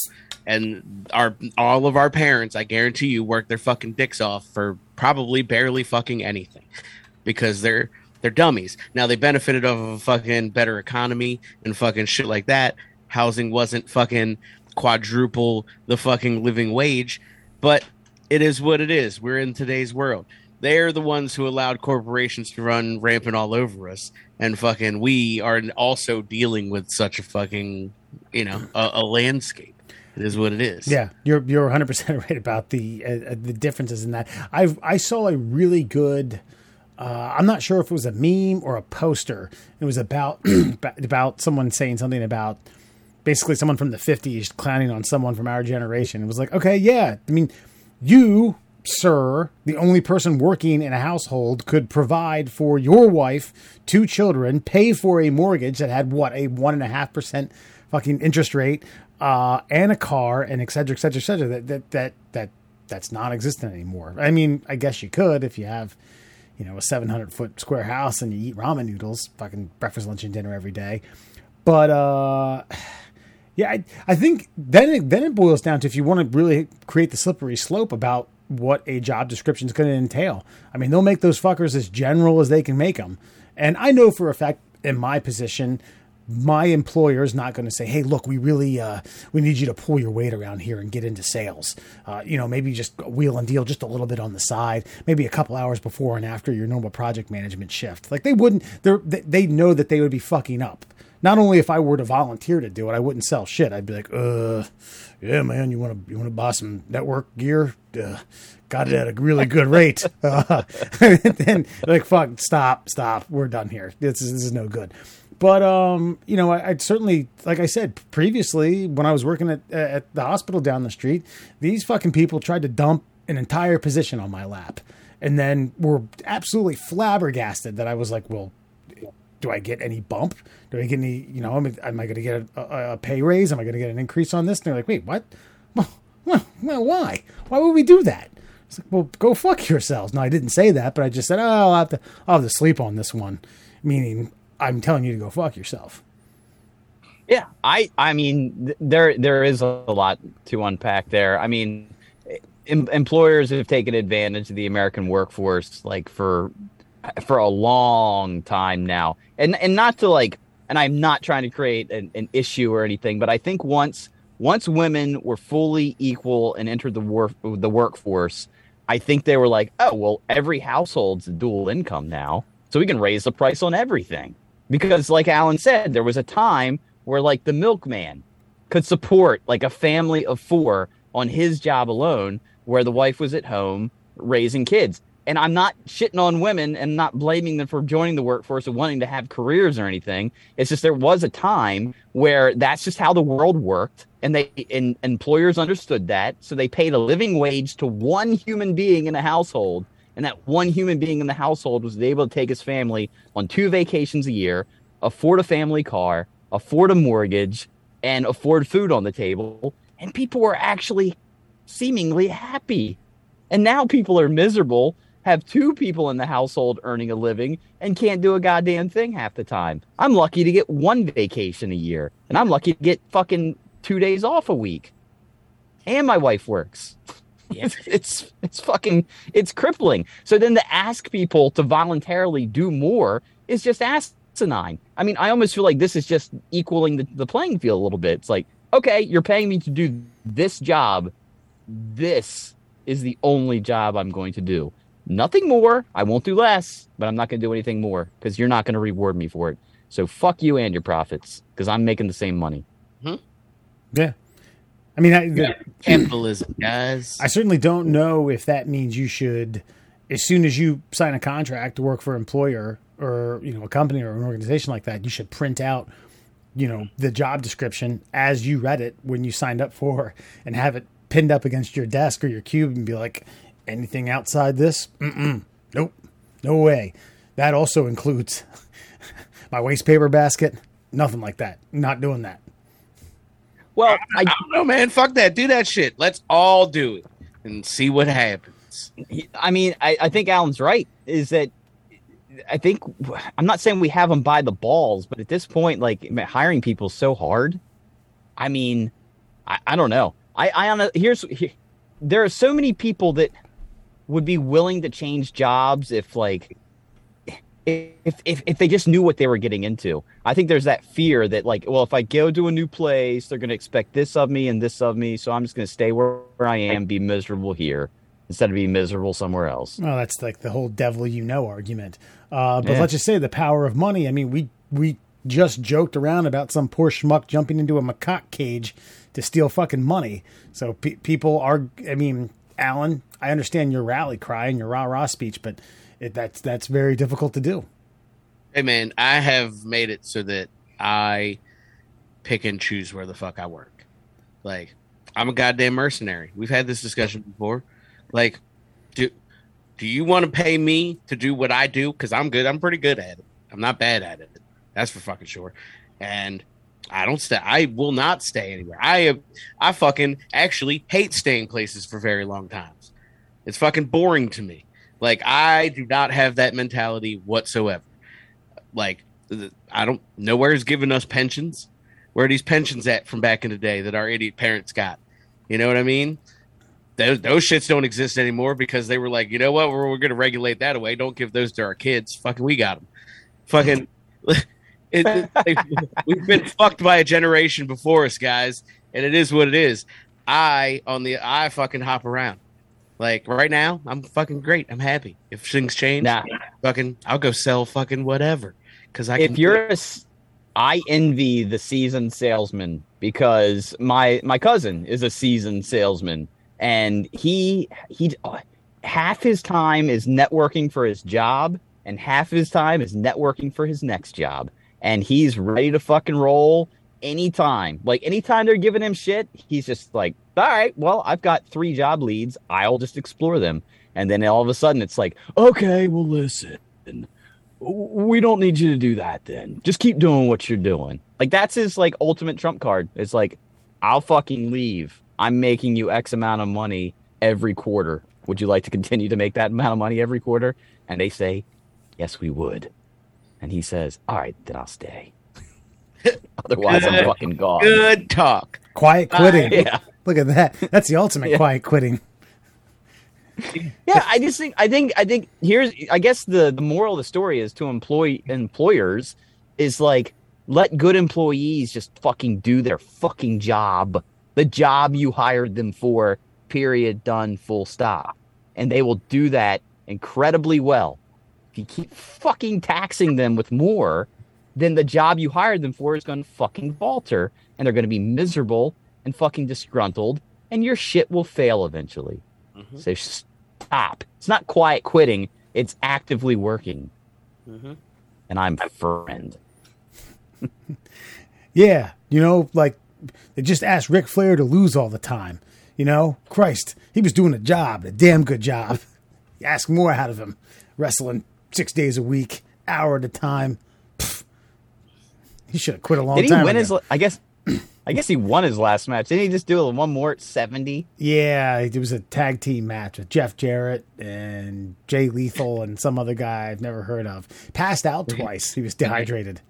and our all of our parents i guarantee you worked their fucking dicks off for probably barely fucking anything because they're they're dummies. Now they benefited off of a fucking better economy and fucking shit like that. Housing wasn't fucking quadruple the fucking living wage but it is what it is. We're in today's world. They're the ones who allowed corporations to run rampant all over us and fucking we are also dealing with such a fucking you know a, a landscape it is what it is Yeah, you're you're 100 percent right about the uh, uh, the differences in that. I I saw a really good. Uh, I'm not sure if it was a meme or a poster. It was about about someone saying something about basically someone from the 50s clowning on someone from our generation. It was like, okay, yeah. I mean, you, sir, the only person working in a household, could provide for your wife, two children, pay for a mortgage that had what a one and a half percent fucking interest rate, uh, and a car, and et cetera, et cetera, et cetera. That that that that that's non-existent anymore. I mean, I guess you could if you have you know, a 700 foot square house and you eat ramen noodles, fucking breakfast, lunch, and dinner every day. but uh, yeah, I, I think then it, then it boils down to if you want to really create the slippery slope about what a job description is going to entail. I mean, they'll make those fuckers as general as they can make them, and I know for a fact in my position my employer is not going to say, "Hey, look, we really uh, we need you to pull your weight around here and get into sales." Uh, you know, maybe just wheel and deal just a little bit on the side, maybe a couple hours before and after your normal project management shift. Like they wouldn't, they they know that they would be fucking up. Not only if I were to volunteer to do it, I wouldn't sell shit. I'd be like, "Uh, yeah, man, you want to you want to buy some network gear? Uh, got it at a really good rate." Uh, and then like, fuck, stop, stop, we're done here. This is this is no good. But um, you know, I, would certainly, like I said previously, when I was working at at the hospital down the street, these fucking people tried to dump an entire position on my lap, and then were absolutely flabbergasted that I was like, "Well, do I get any bump? Do I get any? You know, am, am I going to get a, a, pay raise? Am I going to get an increase on this?" And they're like, "Wait, what? Well, well, well, why? Why would we do that?" It's like, "Well, go fuck yourselves." No, I didn't say that, but I just said, "Oh, I'll have to, I'll have to sleep on this one," meaning I'm telling you to go fuck yourself. Yeah, I I mean there there is a lot to unpack there. I mean, em- employers have taken advantage of the American workforce like for for a long time now, and and not to like, and I'm not trying to create an, an issue or anything, but I think once once women were fully equal and entered the work the workforce, I think they were like, oh well, every household's a dual income now, so we can raise the price on everything because like alan said there was a time where like the milkman could support like a family of four on his job alone where the wife was at home raising kids. And i'm not shitting on women and not blaming them for joining the workforce and wanting to have careers or anything. It's just there was a time where that's just how the world worked and they and employers understood that. So they paid a living wage to one human being in a household and that one human being in the household was able to take his family on two vacations a year, afford a family car, afford a mortgage, and afford food on the table. And people were actually seemingly happy. And now people are miserable, have two people in the household earning a living, and can't do a goddamn thing half the time. I'm lucky to get one vacation a year, and I'm lucky to get fucking two days off a week. And my wife works. It's, it's it's fucking it's crippling. So then to ask people to voluntarily do more is just asinine. I mean, I almost feel like this is just equaling the, the playing field a little bit. It's like, okay, you're paying me to do this job. This is the only job I'm going to do. Nothing more. I won't do less, but I'm not going to do anything more because you're not going to reward me for it. So fuck you and your profits because I'm making the same money. Hmm? Yeah. I mean, I, yeah. capitalism, guys. I certainly don't know if that means you should, as soon as you sign a contract to work for an employer or you know a company or an organization like that, you should print out, you know, the job description as you read it when you signed up for, and have it pinned up against your desk or your cube, and be like, anything outside this, Mm-mm. nope, no way. That also includes my waste paper basket. Nothing like that. Not doing that. Well, I, I, don't know, man. Fuck that. Do that shit. Let's all do it and see what happens. I mean, I, I think Alan's right. Is that I think I'm not saying we have them by the balls, but at this point, like hiring people is so hard. I mean, I, I don't know. I, I on here's here, there are so many people that would be willing to change jobs if like if, if if they just knew what they were getting into. I think there's that fear that like, well, if I go to a new place, they're going to expect this of me and this of me, so I'm just going to stay where, I am, be miserable here instead of being miserable somewhere else. Well, that's like the whole devil you know argument. Uh, but yeah. let's just say the power of money. I mean, we we just joked around about some poor schmuck jumping into a macaque cage to steal fucking money. So pe- people are. I mean, Alan, I understand your rally cry and your rah rah speech, but it, that's that's very difficult to do. Hey man, I have made it so that I pick and choose where the fuck I work. Like, I'm a goddamn mercenary. We've had this discussion before. Like, do do you want to pay me to do what I do? Because I'm good. I'm pretty good at it. I'm not bad at it. That's for fucking sure. And I don't stay. I will not stay anywhere. I have. I fucking actually hate staying places for very long times. It's fucking boring to me. Like I do not have that mentality whatsoever. Like I don't nowhere's giving us pensions. Where are these pensions at from back in the day that our idiot parents got? You know what I mean? Those those shits don't exist anymore because they were like, you know what, we're, we're going to regulate that away. Don't give those to our kids. Fucking, we got them. Fucking, it, it, we've been fucked by a generation before us, guys, and it is what it is. I on the I fucking hop around. Like right now, I'm fucking great. I'm happy. If things change, Nah. fucking, I'll go sell fucking whatever. Because I can if you're a I envy the seasoned salesman because my my cousin is a seasoned salesman and he he half his time is networking for his job and half his time is networking for his next job and he's ready to fucking roll anytime like anytime they're giving him shit he's just like all right well i've got three job leads i'll just explore them and then all of a sudden it's like okay well listen we don't need you to do that then. Just keep doing what you're doing. Like that's his like ultimate trump card. It's like I'll fucking leave. I'm making you X amount of money every quarter. Would you like to continue to make that amount of money every quarter? And they say, Yes, we would. And he says, All right, then I'll stay. Otherwise I'm fucking gone. good talk. Quiet quitting. Yeah. Look at that. That's the ultimate Yeah. quiet quitting. yeah i just think i think i think here's i guess the the moral of the story is to employ employers is like let good employees just fucking do their fucking job the job you hired them for period done full stop and they will do that incredibly well if you keep fucking taxing them with more then the job you hired them for is going to fucking falter and they're going to be miserable and fucking disgruntled and your shit will fail eventually so stop. It's not quiet quitting. It's actively working. Mhm. And I'm a friend. Yeah, you know, like they just asked Ric Flair to lose all the time. You know, Christ, he was doing a job, a damn good job. You ask more out of him, wrestling six days a week, hour at a time. He should have quit a long Did he time win ago. his? I guess. I guess he won his last match. Didn't he just do one more at seventy? Yeah, it was a tag team match with Jeff Jarrett and Jay Lethal and some other guy I've never heard of. Passed out twice. He was dehydrated.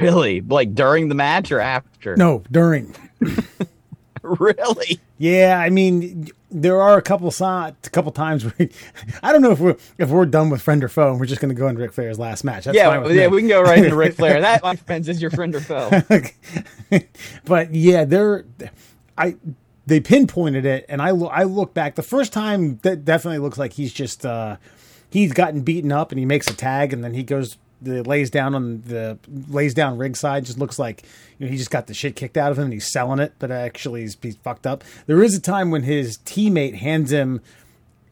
Really? Like during the match or after? No, during. Really? Yeah, I mean, there are a couple a couple times where I don't know if we're if we're done with friend or foe. and We're just going to go into Ric Flair's last match. That's yeah, fine with yeah. me. We can go right into Ric Flair. That, my friends, is your friend or foe. but yeah, they're I they pinpointed it, and I I look back the first time that definitely looks like he's just uh he's gotten beaten up and he makes a tag and then he goes the lays down on the lays down rig side just looks like you know he just got the shit kicked out of him and he's selling it but actually he's, he's fucked up. There is a time when his teammate hands him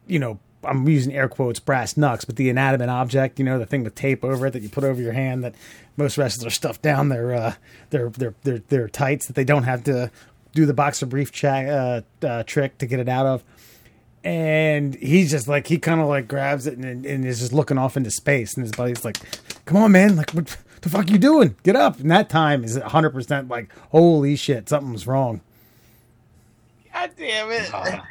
you know i'm using air quotes brass knucks but the inanimate object you know the thing with tape over it that you put over your hand that most wrestlers stuff down their uh their their their, their tights that they don't have to do the boxer brief uh, uh, trick to get it out of. And he's just like he kind of like grabs it and, and is just looking off into space and his buddy's like come on man. Like what the fuck are you doing? Get up. And that time is 100% like holy shit something's wrong. God damn it.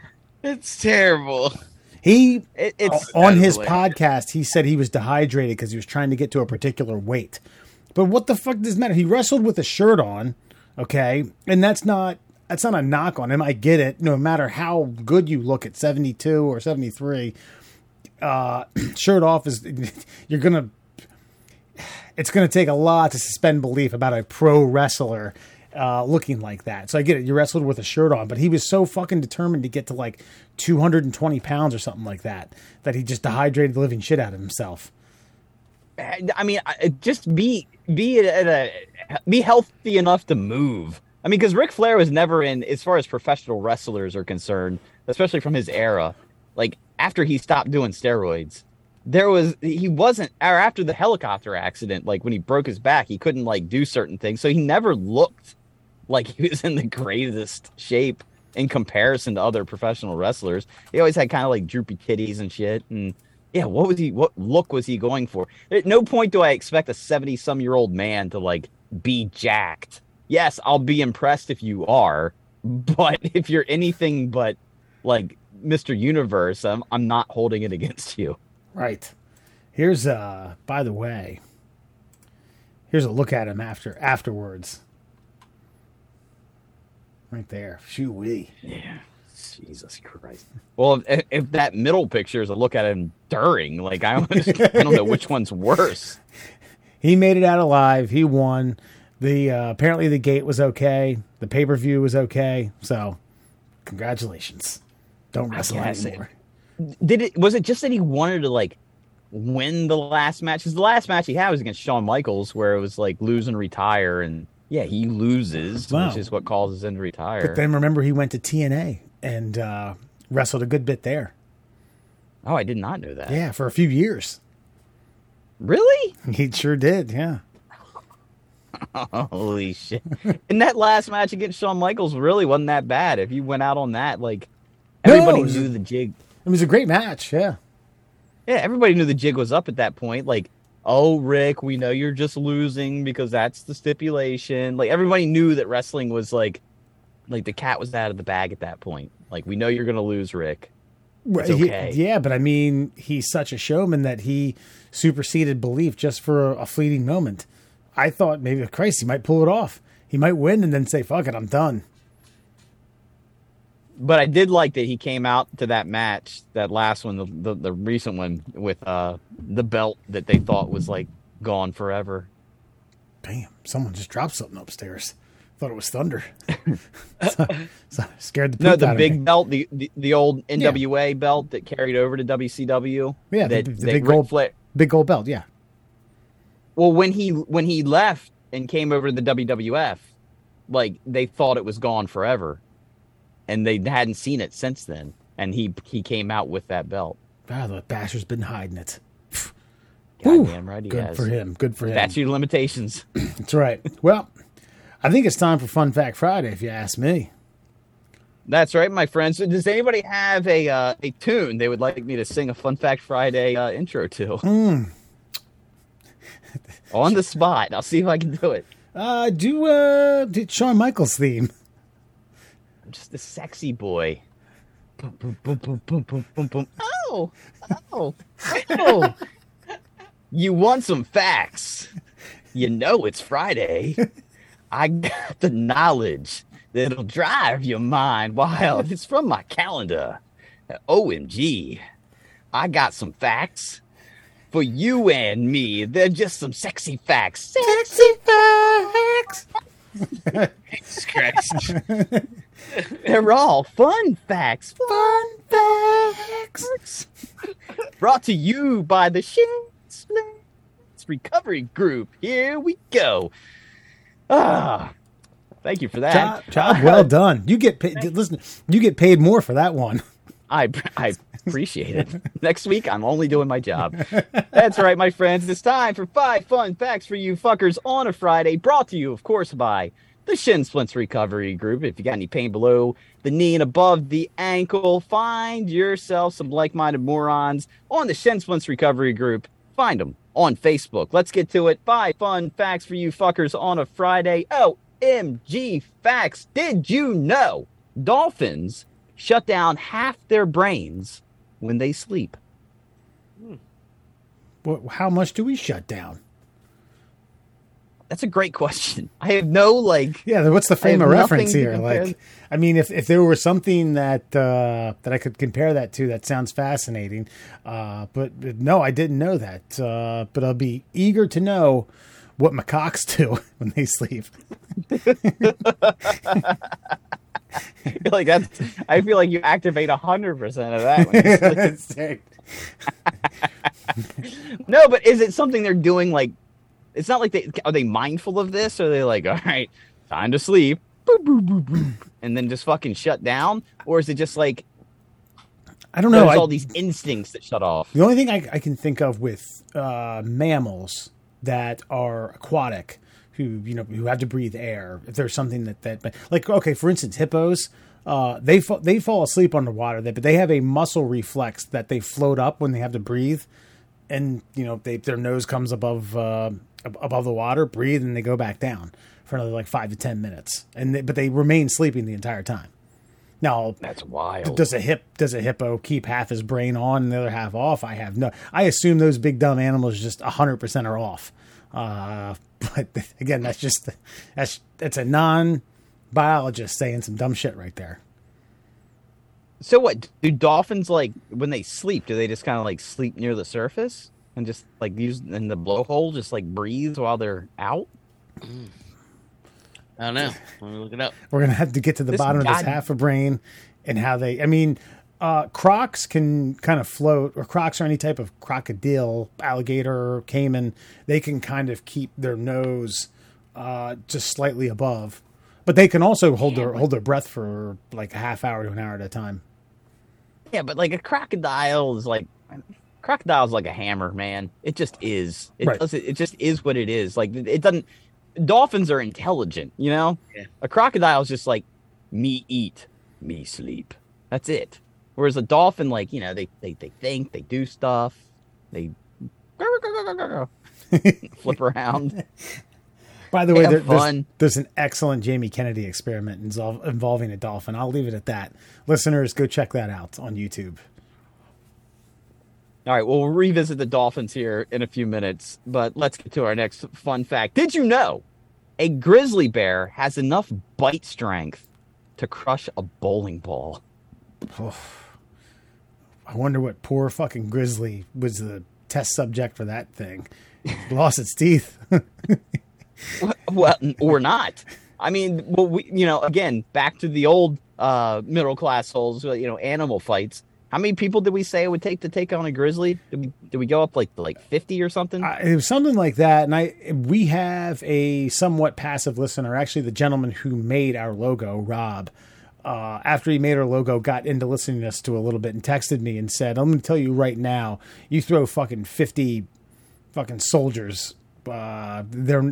It's terrible. he It, it's on his Totally. podcast he said he was dehydrated because he was trying to get to a particular weight. But what the fuck does it matter? He wrestled with a shirt on okay? And that's not that's not a knock on him. I get it. No matter how good you look at 72 or 73 uh shirt off is you're gonna it's gonna take a lot to suspend belief about a pro wrestler uh, looking like that. So I get it. You wrestled with a shirt on, but he was so fucking determined to get to like 220 pounds or something like that that he just dehydrated the living shit out of himself. I mean, just be be at a be healthy enough to move. I mean, because Ric Flair was never in, as far as professional wrestlers are concerned, especially from his era. Like after he stopped doing steroids, there was he wasn't, or after the helicopter accident, like when he broke his back, he couldn't like do certain things, so he never looked like he was in the greatest shape in comparison to other professional wrestlers. He always had kind of like droopy titties and shit. And yeah, what was he? What look was he going for? At no point do I expect a seventy-some-year-old man to like be jacked. Yes, I'll be impressed if you are, but if you're anything but like Mr. Universe, I'm I'm not holding it against you. Right. Here's uh by the way, Here's a look at him after afterwards. Right there. Shoo wee. Yeah. Jesus Christ. Well, if, if that middle picture is a look at him during, like I don't, I don't know which one's worse. He made it out alive. He won. The uh, apparently the gate was okay. The pay per view was okay. So, congratulations. Don't wrestle guess it- anymore. Did it? Was it just that he wanted to like win the last match? Because the last match he had was against Shawn Michaels, where it was like lose and retire, and yeah, he loses, Wow. which is what causes him to retire. But then remember, he went to TNA and uh, wrestled a good bit there. oh, I did not know that. Yeah, for a few years. Really? He sure did. Yeah. Holy shit! and that last match against Shawn Michaels really wasn't that bad. If you went out on that, like everybody was- knew the jig. It was a great match. Yeah. Yeah, everybody knew the jig was up at that point. Like, oh, Ric, we know you're just losing because that's the stipulation. Like, everybody knew that wrestling was like, like the cat was out of the bag at that point. Like, we know you're gonna lose, Ric. It's He- okay. yeah, but I mean, he's such a showman that he superseded belief just for a, a fleeting moment. I thought maybe, Christ, he might pull it off. He might win and then say, fuck it, I'm done. But I did like that he came out to that match, that last one, the the, the recent one with uh the belt that they thought was like gone forever. Damn, someone just dropped something upstairs. Thought it was thunder. so, so scared the No, the big belt, the, the the old NWA belt that carried over to WCW. Yeah, the- that, the that big gold- Flair- Big gold belt, yeah. Well, when he when he left and came over to the WWF, like they thought it was gone forever, and they hadn't seen it since then. And he he came out with that belt. Ah, the basher's been hiding it. Goddamn right he Good has. for him. Good for him. Statute of limitations. That's right. Well, I think it's time for Fun Fact Friday, if you ask me. That's right, my friends. So does anybody have a uh, a tune they would like me to sing a Fun Fact Friday uh, intro to? Hmm. On the spot. I'll see if I can do it. Uh, do uh, do Shawn Michaels theme. I'm just a sexy boy. Boom, boom, boom, boom, boom, boom, boom, boom. Oh, oh, oh. you want some facts? You know it's Friday. I got the knowledge that'll drive your mind wild. It's from my calendar. OMG. I got some facts for you and me. They're just some sexy facts. Sexy facts. Jesus Christ. They're all fun facts. Fun facts. Brought to you by the Shin Splints Recovery Group. Here we go. Ah, thank you for that. Job, job well done. You get paid. Listen, you get paid more for that one. I I appreciate it. Next week, I'm only doing my job. That's right, my friends. It's time for five fun facts for you fuckers on a Friday. Brought to you, of course, by the Shin Splints Recovery Group. If you got any pain below the knee and above the ankle, find yourself some like-minded morons on the Shin Splints Recovery Group. Find them on Facebook. Let's get to it. Five fun facts for you fuckers on a Friday. OMG facts. Did you know dolphins shut down half their brains when they sleep? Hmm. What, how much do we shut down? That's a great question. I have no like Yeah, what's the frame of reference here? Like, I mean, if, if there were something that uh, that I could compare that to, that sounds fascinating. Uh, but, but no, I didn't know that. Uh, but I'll be eager to know what macaques do when they sleep. like that. I feel like you activate hundred percent of that. When you sleep. no, but is it something they're doing? Like, it's not like they are they mindful of this? Or are they like, all right, time to sleep, boop, boop, boop, boop, and then just fucking shut down? Or is it just like I don't know. there's I- all these instincts that shut off? The only thing I, I can think of with uh, mammals that are aquatic, who you know who have to breathe air, if there's something that that like okay, for instance, hippos. Uh, they fa- they fall asleep underwater, but they have a muscle reflex that they float up when they have to breathe, and you know they their nose comes above uh, above the water, breathe, and they go back down for another like five to ten minutes, and they, but they remain sleeping the entire time. Now, That's wild. does a hip does a hippo keep half his brain on and the other half off? I have no. I assume those big dumb animals just hundred percent are off. Uh, but again, that's just that's that's a non biologist saying some dumb shit right there. So what do dolphins like when they sleep? Do they just kind of like sleep near the surface and just like use in the blowhole, just like breathe while they're out? I don't know. Let me look it up. We're gonna have to get to the This bottom of this half a brain and how they. I mean, uh, crocs can kind of float, or crocs or any type of crocodile, alligator, caiman. They can kind of keep their nose uh, just slightly above, but they can also hold their hold their breath for like a half hour to an hour at a time. Yeah, but like a crocodile is like crocodile's like a hammer, man. It just is. It Right. does it, it just is what it is. Like it doesn't dolphins are intelligent, you know? Yeah. A crocodile's just like me eat, me sleep. That's it. Whereas a dolphin, like, you know, they they, they think, they do stuff, they flip around. By the way, there, there's, there's an excellent Jamie Kennedy experiment involve, involving a dolphin. I'll leave it at that. Listeners, go check that out on YouTube. All right, well, we'll revisit the Dolphins here in a few minutes, but let's get to our next fun fact. Did you know a grizzly bear has enough bite strength to crush a bowling ball? I wonder what poor fucking grizzly was the test subject for that thing. Lost its teeth. Well, or not. I mean, well, we, you know, again, back to the old uh, middle class souls, you know, animal fights. How many people did we say it would take to take on a grizzly? Did we, did we go up like like fifty or something? Uh, it was something like that, and I we have a somewhat passive listener. Actually, the gentleman who made our logo, Rob, uh, after he made our logo, got into listening to us to a little bit and texted me and said, "I'm going to tell you right now, you throw fucking fifty fucking soldiers." Uh, they're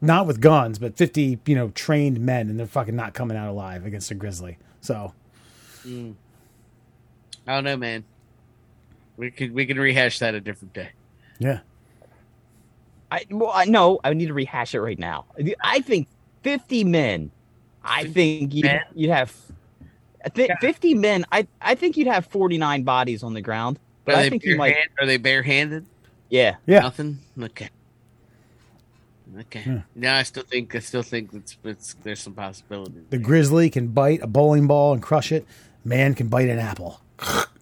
not with guns, but fifty, you know, trained men, and they're fucking not coming out alive against a grizzly. So, I don't know, man. We could we can rehash that a different day. yeah, I well, I know I need to rehash it right now. I think fifty men. I think you'd, you'd have. I think Yeah. fifty men. I I think you'd have forty nine bodies on the ground. But Are I they think you might. barehand- Are they barehanded? Yeah, yeah. Nothing. Okay. Okay. Hmm. No, I still think I still think it's, it's there's some possibility. The grizzly can bite a bowling ball and crush it. Man can bite an apple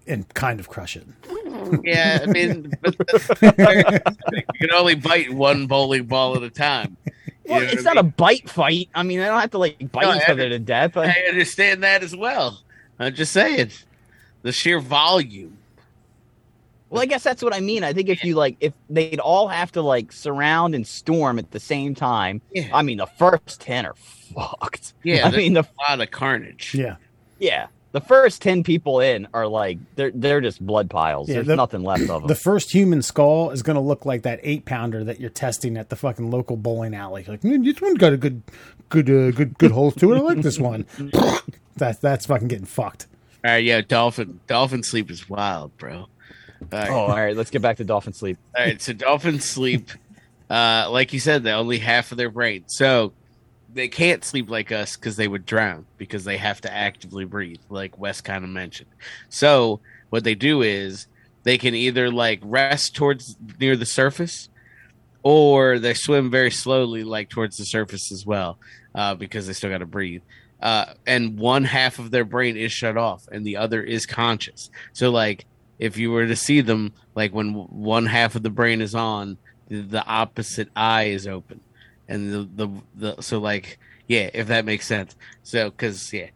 and kind of crush it. Yeah, I mean, you can only bite one bowling ball at a time. Well, know it's what not a bite fight. I mean, I don't have to like bite No, each other to death. I, I understand that as well. I'm just saying, the sheer volume. well, I guess that's what I mean. I think if you like, if they'd all have to like surround and storm at the same time. Yeah. I mean, the first ten are fucked. Yeah, I mean the a lot of carnage. Yeah. Yeah. The first 10 people in are like, they're they're just blood piles. Yeah, There's the- nothing left of them. The first human skull is going to look like that eight pounder that you're testing at the fucking local bowling alley. Like, "Mm, this one got a good, good, uh, good, good holes to it. I like this one. that's that's fucking getting fucked. All right, yeah, dolphin dolphin sleep is wild, bro. All right. oh, all right. Let's get back to dolphin sleep. All right, so dolphin sleep, uh, like you said, they only half of their brain, so they can't sleep like us because they would drown because they have to actively breathe, like Wes kind of mentioned. So what they do is they can either like rest towards near the surface, or they swim very slowly, like towards the surface as well, uh, because they still got to breathe. Uh, and one half of their brain is shut off, and the other is conscious. So like if you were to see them like when one half of the brain is on the, the opposite eye is open and the, the the so like yeah if that makes sense. So because yeah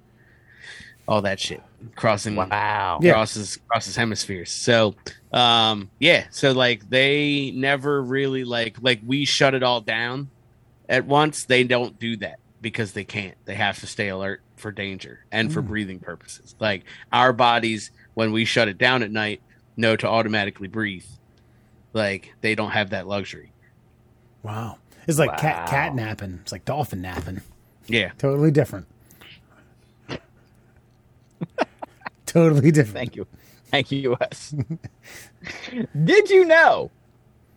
all that shit crossing Wow. Yeah. crosses crosses hemispheres. So um yeah so like they never really like like we shut it all down at once. They don't do that because they can't. They have to stay alert for danger and for breathing purposes. Like our bodies when we shut it down at night know to automatically breathe. Like they don't have that luxury. Wow. It's like cat Wow. cat napping. It's like dolphin napping. yeah Totally different. totally different. Thank you. Thank you, us. Did you know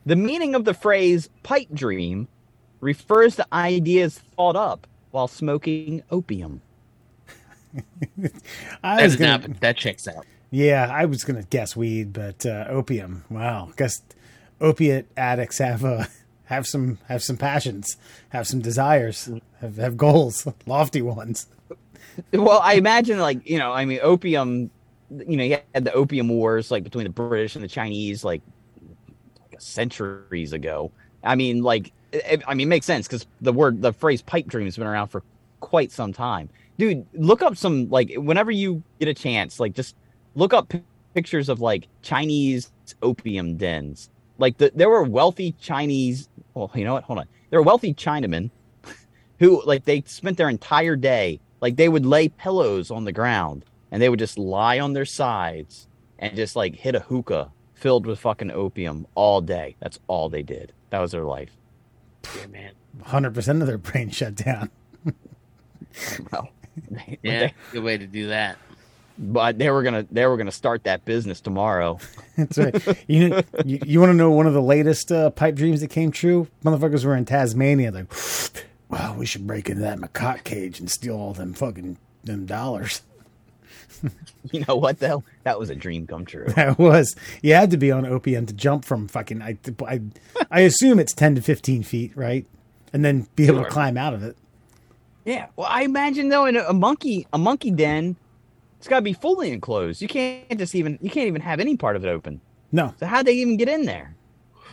the meaning of the phrase pipe dream refers to ideas thought up while smoking opium? I that, was gonna, not, that checks out yeah, I was gonna guess weed, but uh, opium. Wow, guess opiate addicts have a have some have some passions, have some desires, have, have goals, lofty ones. Well, I imagine like you know, I mean, opium. You know, you had the opium wars like between the British and the Chinese like centuries ago. I mean, like, it, I mean, it makes sense because the word, the phrase "pipe dream" has been around for quite some time. Dude, look up some like whenever you get a chance, like just look up p- pictures of like Chinese opium dens. Like the, there were wealthy Chinese. Well, you know what? Hold on. There were wealthy Chinamen who like they spent their entire day like they would lay pillows on the ground and they would just lie on their sides and just like hit a hookah filled with fucking opium all day. That's all they did. That was their life. Yeah, man. Hundred percent of their brain shut down. Well, they- Yeah, good way to do that. But they were gonna they were gonna start that business tomorrow. That's right. you know, you, you want to know one of the latest uh, pipe dreams that came true? Motherfuckers were in Tasmania. Like, wow, we should break into that macaque cage and steal all them fucking them dollars. You know what though? That was a dream come true. That was you had to be on opium to jump from fucking. I I, I assume it's ten to fifteen feet, right? And then be able to climb out of it. Yeah. Well, I imagine though in a, a monkey a monkey den, it's got to be fully enclosed. You can't just even you can't even have any part of it open. No, So how'd they even get in there?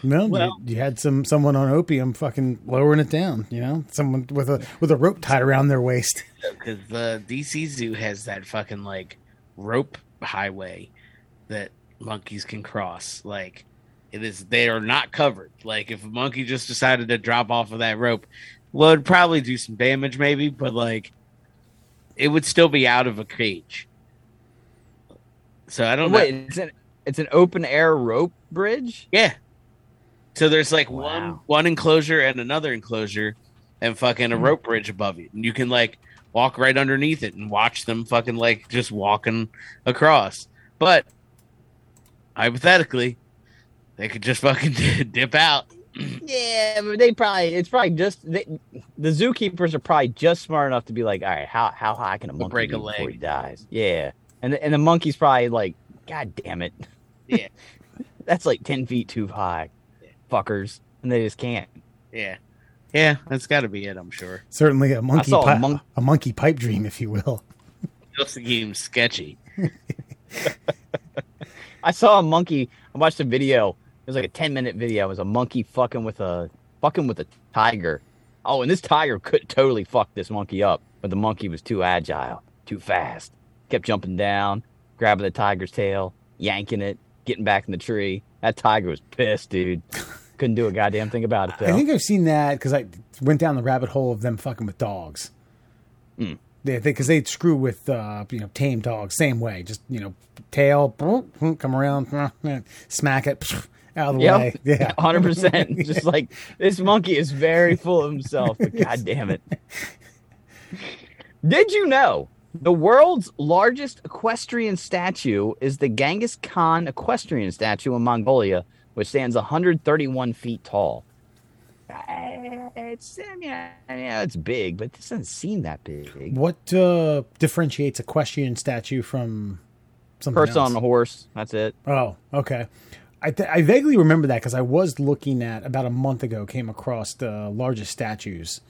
no, Well- you, you had some someone on opium fucking lowering it down. You know, someone with a with a rope tied around their waist. because the DC Zoo has that fucking like rope highway that monkeys can cross. Like it is, they are not covered. Like if a monkey just decided to drop off of that rope, well, it'd probably do some damage, maybe, but like it would still be out of a cage. So I don't know. Wait, it's an it's an open air rope bridge. Yeah. So there's like Wow. one one enclosure and another enclosure and fucking a hmm. rope bridge above it. And you can like walk right underneath it and watch them fucking like just walking across. But hypothetically, they could just fucking dip out. Yeah, but they probably it's probably just they, the zookeepers are probably just smart enough to be like, all right, how how high can a monkey break a leg before he dies? Yeah, and the, and the monkey's probably like, God damn it, Yeah. that's like ten feet too high, fuckers, and they just can't. Yeah. Yeah, that's got to be it, I'm sure. Certainly a monkey saw a pi- monk- a monkey pipe dream, if you will. Just the game sketchy. I saw a monkey. I watched a video. It was like a ten minute video. It was a monkey fucking with a fucking with a tiger. Oh, and this tiger could totally fuck this monkey up, but the monkey was too agile, too fast. Kept jumping down, grabbing the tiger's tail, yanking it, getting back in the tree. That tiger was pissed, dude. Couldn't do a goddamn thing about it though. I think I've seen that because I went down the rabbit hole of them fucking with dogs. Hmm. They because they screw with uh, you know tame dogs same way. Just you know tail come around, smack it out of the way. Yeah, hundred percent. Just like this monkey is very full of himself, but god damn it. Did you know the world's largest equestrian statue is the Genghis Khan equestrian statue in Mongolia, which stands 131 feet tall? Uh, It's I mean, I mean, it's big, but it doesn't seem that big. What uh, differentiates equestrian statue from something Person else? on a horse. That's it. Oh, okay. I, th- I vaguely remember that because I was looking at about a month ago, came across the largest statues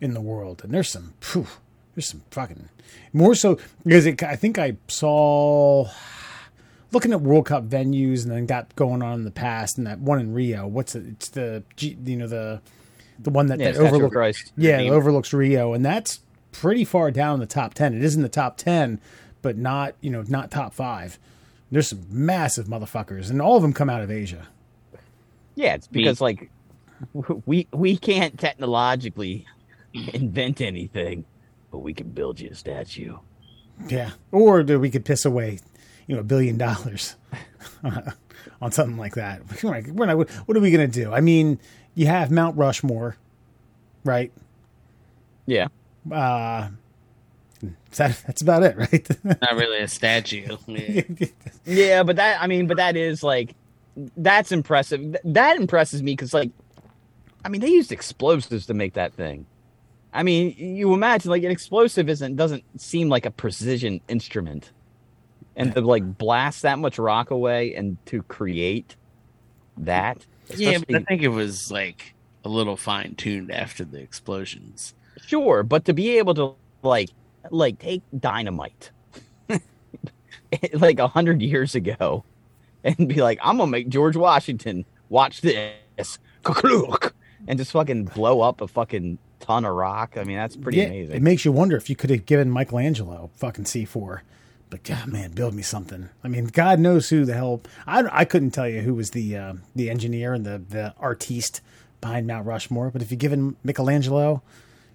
in the world, and there's some, phew, there's some fucking more so because it, I think I saw looking at World Cup venues and then got going on in the past, and that one in Rio. What's it? It's the you know the the one that, Yeah, that overlooks Christ. yeah, it overlooks Rio, and that's pretty far down in the top ten. It is in the top ten, but not you know not top five. There's some massive motherfuckers, and all of them come out of Asia. Yeah, it's because like we we can't technologically invent anything, but we can build you a statue. Yeah, or do we could piss away, you know, a billion dollars on something like that. We're not, what are we gonna do? I mean, you have Mount Rushmore, right? Yeah. Uh, that, that's about it, right? Not really a statue. Yeah. Yeah, but that I mean, but that is like that's impressive. That impresses me because like, I mean, they used explosives to make that thing. I mean, you imagine like an explosive isn't doesn't seem like a precision instrument, and to like blast that much rock away and to create that. Yeah, but I think it was like a little fine tuned after the explosions. Sure, but to be able to like like take dynamite like a hundred years ago and be like, I'm gonna make George Washington watch this and just fucking blow up a fucking ton of rock. I mean, that's pretty Yeah, amazing. It makes you wonder if you could have given Michelangelo fucking C4. But God, man, build me something. I mean, God knows who the hell. I, I couldn't tell you who was the uh, the engineer and the the artiste behind Mount Rushmore. But if you given Michelangelo,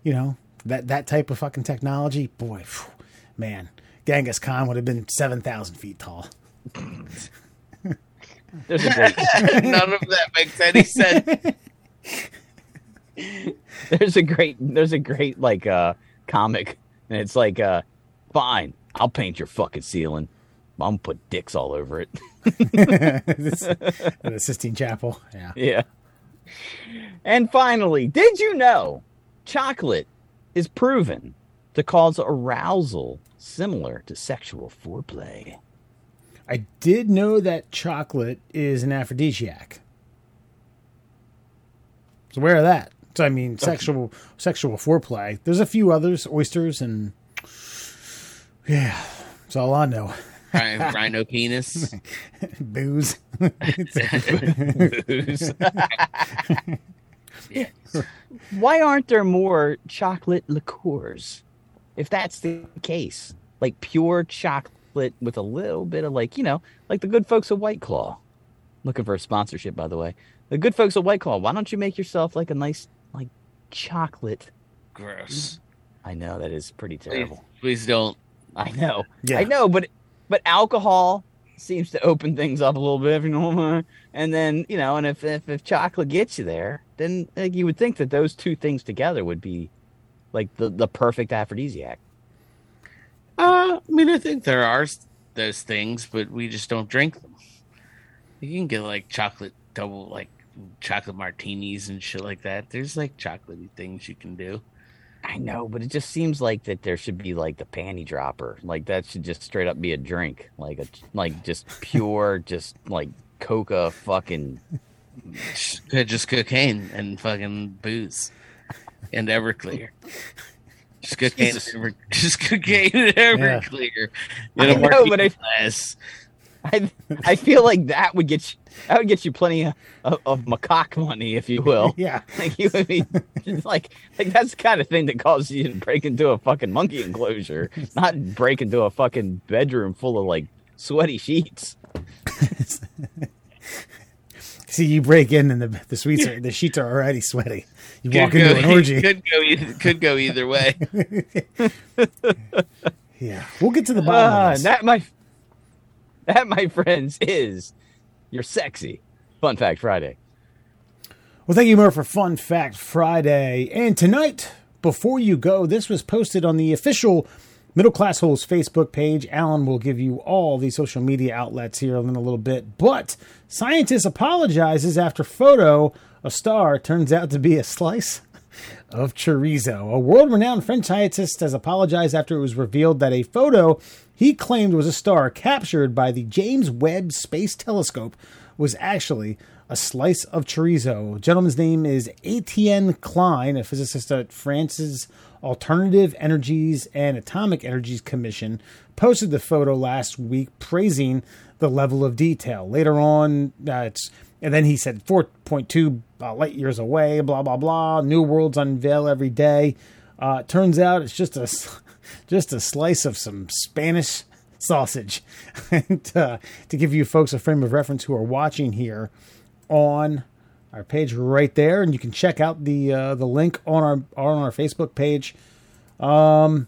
you know that that type of fucking technology, boy, phew, man, Genghis Khan would have been seven thousand feet tall. There's a great None of that makes any sense. there's a great there's a great like uh comic and it's like uh fine i'll paint your fucking ceiling i'm gonna put dicks all over it the Sistine Chapel, yeah. yeah and finally did you know chocolate is proven to cause arousal similar to sexual foreplay I did know that chocolate is an aphrodisiac. So aware of that. So I mean, sexual sexual foreplay. There's a few others, oysters and yeah, that's all I know. Rhino, rhino penis. Booze. booze. why aren't there more chocolate liqueurs if that's the case like pure chocolate with a little bit of like you know like the good folks of white claw looking for a sponsorship by the way the good folks of white claw why don't you make yourself like a nice like chocolate Gross. i know that is pretty terrible please don't. i know Yeah. i know but but alcohol seems to open things up a little bit you know what I mean. and then you know and if, if if chocolate gets you there then like, you would think that those two things together would be like the the perfect aphrodisiac Uh, I mean, I think there are those things, but we just don't drink them. You can get like chocolate double, like chocolate martinis and shit like that. There's like chocolatey things you can do. i know but it just seems like that there should be like the panty dropper like that should just straight up be a drink like a like just pure just like coca fucking Just, cocaine and fucking booze and Everclear. Just cocaine, Jesus. Just cocaine and Everclear. I In a know, martini but I- glass. I I feel like that would get you that would get you plenty of, of, of macaque money, if you will. Yeah. Like you would be like like that's the kind of thing that causes you to break into a fucking monkey enclosure, not break into a fucking bedroom full of like sweaty sheets. See, you break in and the the sweets are the sheets are already sweaty. You Could walk go, into an orgy. could go either, could go either way. Yeah, we'll get to the bottom of ah, this. that my that my friends is your sexy fun fact Friday. Well, thank you, Murph, for Fun Fact Friday. And tonight, before you go, this was posted on the official Middle Class Holes Facebook page. Alan will give you all the social media outlets here in a little bit. But scientist apologizes after photo a star turns out to be a slice of chorizo. A world renowned French scientist has apologized after it was revealed that a photo he claimed was a star captured by the James Webb Space Telescope was actually a slice of chorizo. The gentleman's name is Etienne Klein, a physicist at France's Alternative Energies and Atomic Energies Commission, posted the photo last week praising the level of detail. Later on, uh, and then he said 4.2 uh, light years away, blah blah blah. New worlds unveil every day. Uh, turns out it's just a just a slice of some Spanish sausage. and uh, to give you folks a frame of reference who are watching here on our page right there, and you can check out the uh, the link on our on our Facebook page. Um,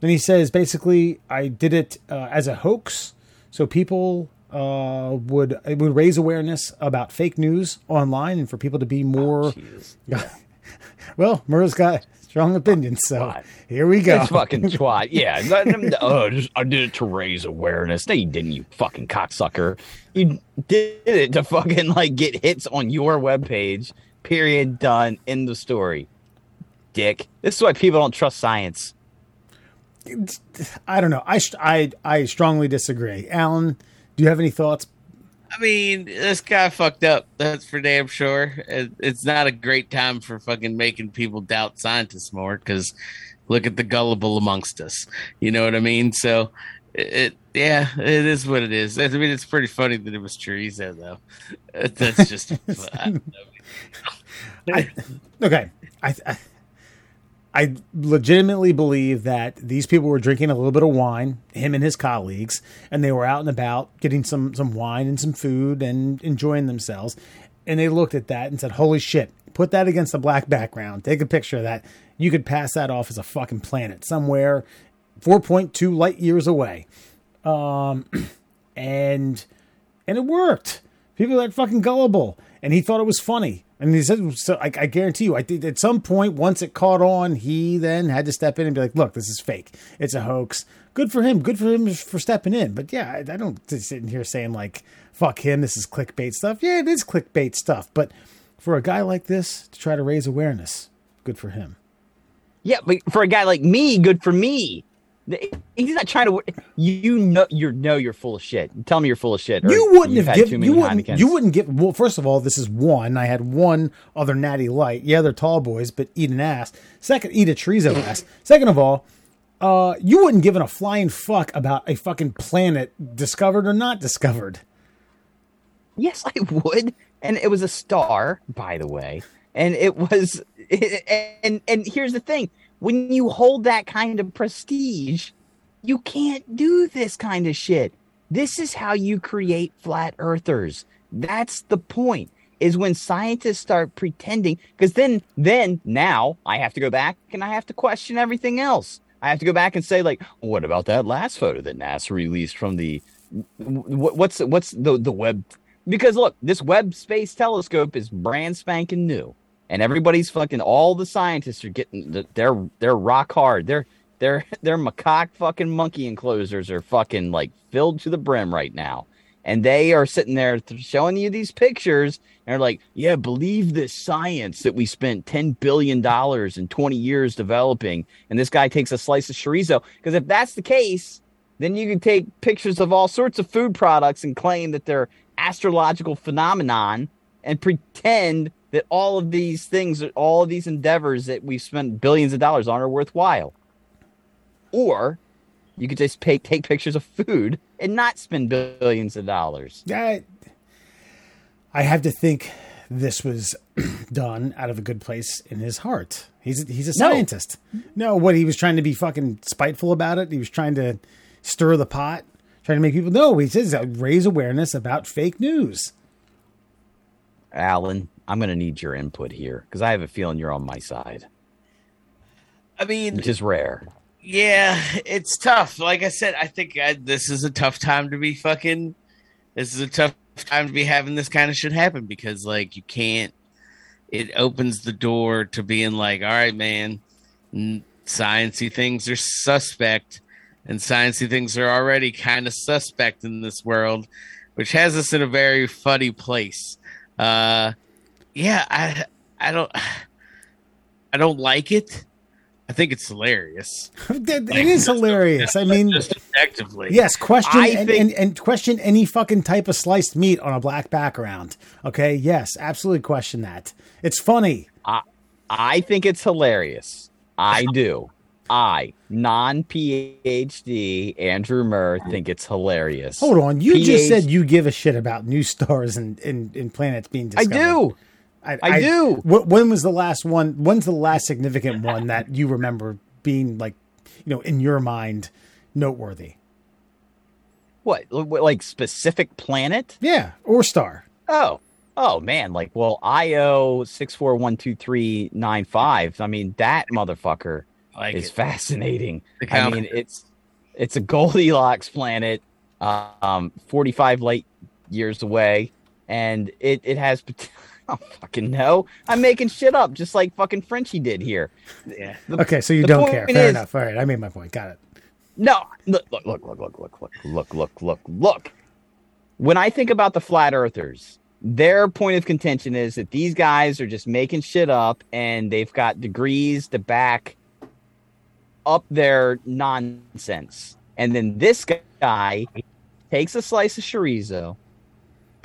then he says basically, I did it uh, as a hoax, so people uh, would it would raise awareness about fake news online, and for people to be more. Jesus. well, Murray's got strong opinions, so Twat. here we go. This fucking twat. Yeah. oh, just- I did it to raise awareness. No, you didn't, you fucking cocksucker. You did it to fucking like get hits on your webpage. Period. Done. End the story. Dick. This is why people don't trust science. I don't know. I, I I strongly disagree. Alan, do you have any thoughts? I mean, this guy fucked up. That's for damn sure. It, it's not a great time for fucking making people doubt scientists more because look at the gullible amongst us. You know what I mean? So, it, it yeah, it is what it is. I mean, it's pretty funny that it was chorizo though. That's just. I, okay, I, I I legitimately believe that these people were drinking a little bit of wine, him and his colleagues, and they were out and about getting some some wine and some food and enjoying themselves. And they looked at that and said, "Holy shit! Put that against a black background. Take a picture of that. You could pass that off as a fucking planet somewhere, four point two light years away." Um, and and it worked. People are fucking gullible, and he thought it was funny. And he said, so I, I guarantee you, I think at some point, once it caught on, he then had to step in and be like, look, this is fake. It's a hoax. Good for him. Good for him for stepping in. But yeah, I, I don't sit in here saying, like, fuck him. This is clickbait stuff. Yeah, it is clickbait stuff. But for a guy like this to try to raise awareness, good for him. Yeah, but for a guy like me, good for me. He's not trying to. You know, you know, you're full of shit. Tell me you're full of shit. You wouldn't have given. You wouldn't. You wouldn't give. Well, first of all, this is one. I had one other natty light. Yeah, they're tall boys, but eat an ass. Second, eat a chorizo ass. Second of all, uh, you wouldn't give a flying fuck about a fucking planet discovered or not discovered. Yes, I would. And it was a star, by the way. And it was. And and here's the thing when you hold that kind of prestige, you can't do this kind of shit. This is how you create flat earthers. That's the point. Is when scientists start pretending because then then now I have to go back and I have to question everything else. I have to go back and say like, what about that last photo that NASA released from the what's what's the the web because look, this Webb Space Telescope is brand spanking new and everybody's fucking all the scientists are getting they're they're rock hard. They're they're they're macaque fucking monkey enclosures are fucking like filled to the brim right now. And they are sitting there showing you these pictures and they're like, "Yeah, believe this science that we spent 10 billion dollars in 20 years developing." And this guy takes a slice of chorizo because if that's the case, then you can take pictures of all sorts of food products and claim that they're astrological phenomenon and pretend that all of these things, all of these endeavors that we've spent billions of dollars on are worthwhile. Or you could just pay, take pictures of food and not spend billions of dollars. I, I have to think this was done out of a good place in his heart. He's he's a scientist. No. no, what he was trying to be fucking spiteful about it. He was trying to stir the pot, trying to make people know. He says uh, raise awareness about fake news. Alan, I'm going to need your input here because I have a feeling you're on my side. I mean, which is rare. Yeah, it's tough. Like I said, I think I, this is a tough time to be fucking. This is a tough time to be having this kind of shit happen because, like, you can't. It opens the door to being like, all right, man, sciencey things are suspect, and sciencey things are already kind of suspect in this world, which has us in a very funny place. Uh, yeah, I I don't I don't like it. I think it's hilarious. it like, is hilarious. I mean, just. Yes, question and, think, and, and, question any fucking type of sliced meat on a black background. Okay, yes, absolutely question that. It's funny. I, I think it's hilarious. I do. I, non PhD Andrew Murr, think it's hilarious. Hold on, you PhD, just said you give a shit about new stars and, and, and planets being discovered. I do. I, I, do. when was the last one? When's the last significant one that you remember being like, you know, in your mind, noteworthy? What, like specific planet? Yeah, or star. Oh, oh man, like well, IO six four one two three nine five. I mean, that motherfucker like is it. fascinating. I mean, it's it's a Goldilocks planet, um, forty five light years away, and it it has. I don't fucking know. I'm making shit up, just like fucking Frenchie did here. Yeah. The, okay, so you don't care. Fair is, enough. All right, I made my point. Got it. No, look, look, look, look, look, look, look, look, look, look, look. When I think about the flat earthers, their point of contention is that these guys are just making shit up, and they've got degrees to back up their nonsense. And then this guy takes a slice of chorizo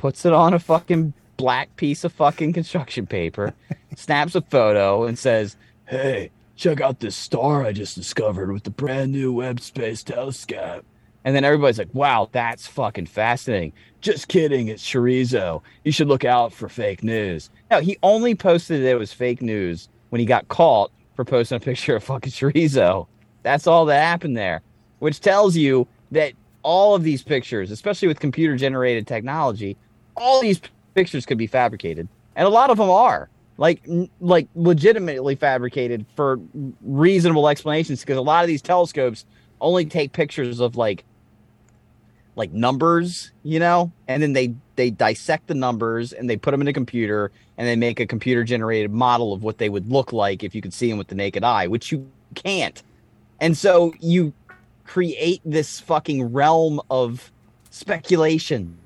puts it on a fucking black piece of fucking construction paper, snaps a photo, and says, "Hey, check out this star I just discovered with the brand new Webb Space Telescope." And then everybody's like, "Wow, that's fucking fascinating." Just kidding, it's chorizo. You should look out for fake news. No, he only posted that it was fake news when he got caught for posting a picture of fucking chorizo. That's all that happened there, which tells you that all of these pictures, especially with computer generated technology, all these pictures could be fabricated, and a lot of them are like like legitimately fabricated for reasonable explanations because a lot of these telescopes only take pictures of like like numbers, you know, and then they they dissect the numbers and they put them in a computer and they make a computer generated model of what they would look like if you could see them with the naked eye, which you can't. And so you create this fucking realm of speculation.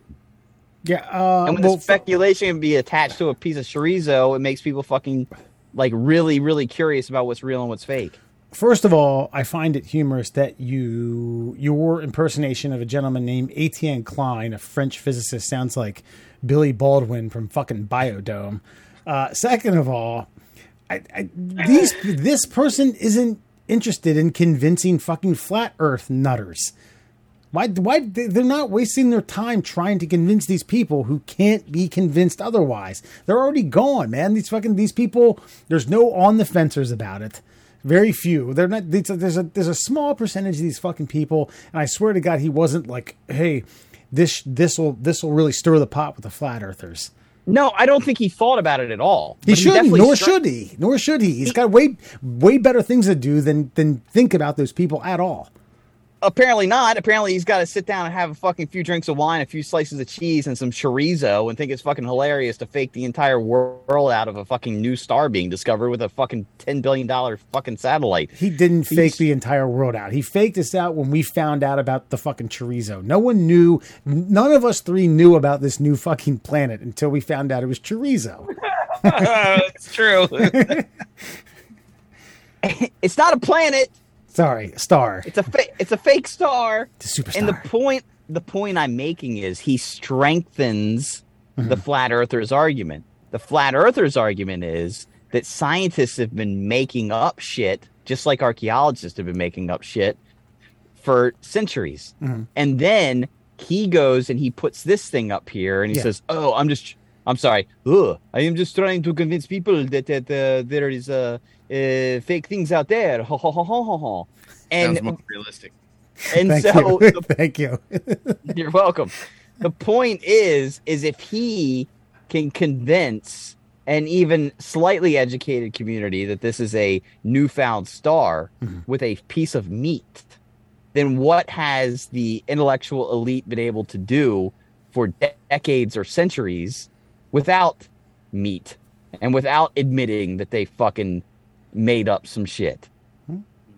Yeah, uh, And when well, the speculation can be attached to a piece of chorizo, it makes people fucking like really, really curious about what's real and what's fake. First of all, I find it humorous that you your impersonation of a gentleman named Etienne Klein, a French physicist, sounds like Billy Baldwin from fucking Biodome. Uh, second of all, I, I, these this person isn't interested in convincing fucking flat Earth nutters. Why? Why they're not wasting their time trying to convince these people who can't be convinced otherwise? They're already gone, man. These fucking these people. There's no on the fencers about it. Very few. They're not. There's a, there's a small percentage of these fucking people, and I swear to God, he wasn't like, hey, this this will this will really stir the pot with the flat earthers. No, I don't think he thought about it at all. He shouldn't, definitely nor should he. Nor should he. He's got way way better things to do than than think about those people at all. Apparently not. Apparently, he's got to sit down and have a fucking few drinks of wine, a few slices of cheese, and some chorizo, and think it's fucking hilarious to fake the entire world out of a fucking new star being discovered with a fucking ten billion dollar fucking satellite. He didn't He's- fake the entire world out. He faked us out when we found out about the fucking chorizo. No one knew. None of us three knew about this new fucking planet until we found out it was chorizo. it's true. it's not a planet. Sorry, star. It's a fa- it's a fake star. It's a superstar. And the point the point I'm making is he strengthens Mm-hmm. the flat earthers argument. The flat earthers argument is that scientists have been making up shit just like archaeologists have been making up shit for centuries. Mm-hmm. And then he goes and he puts this thing up here and he Yeah. says, "Oh, I'm just I'm sorry. Ugh, I am just trying to convince people that that uh, there is uh, uh, fake things out there." Ha, ha, ha, ha, ha, ha. Sounds And more realistic. and Thank so you. the Thank you. you're welcome. The point is, is if he can convince an even slightly educated community that this is a newfound star with a piece of meat, then what has the intellectual elite been able to do for de- decades or centuries without meat and without admitting that they fucking made up some shit?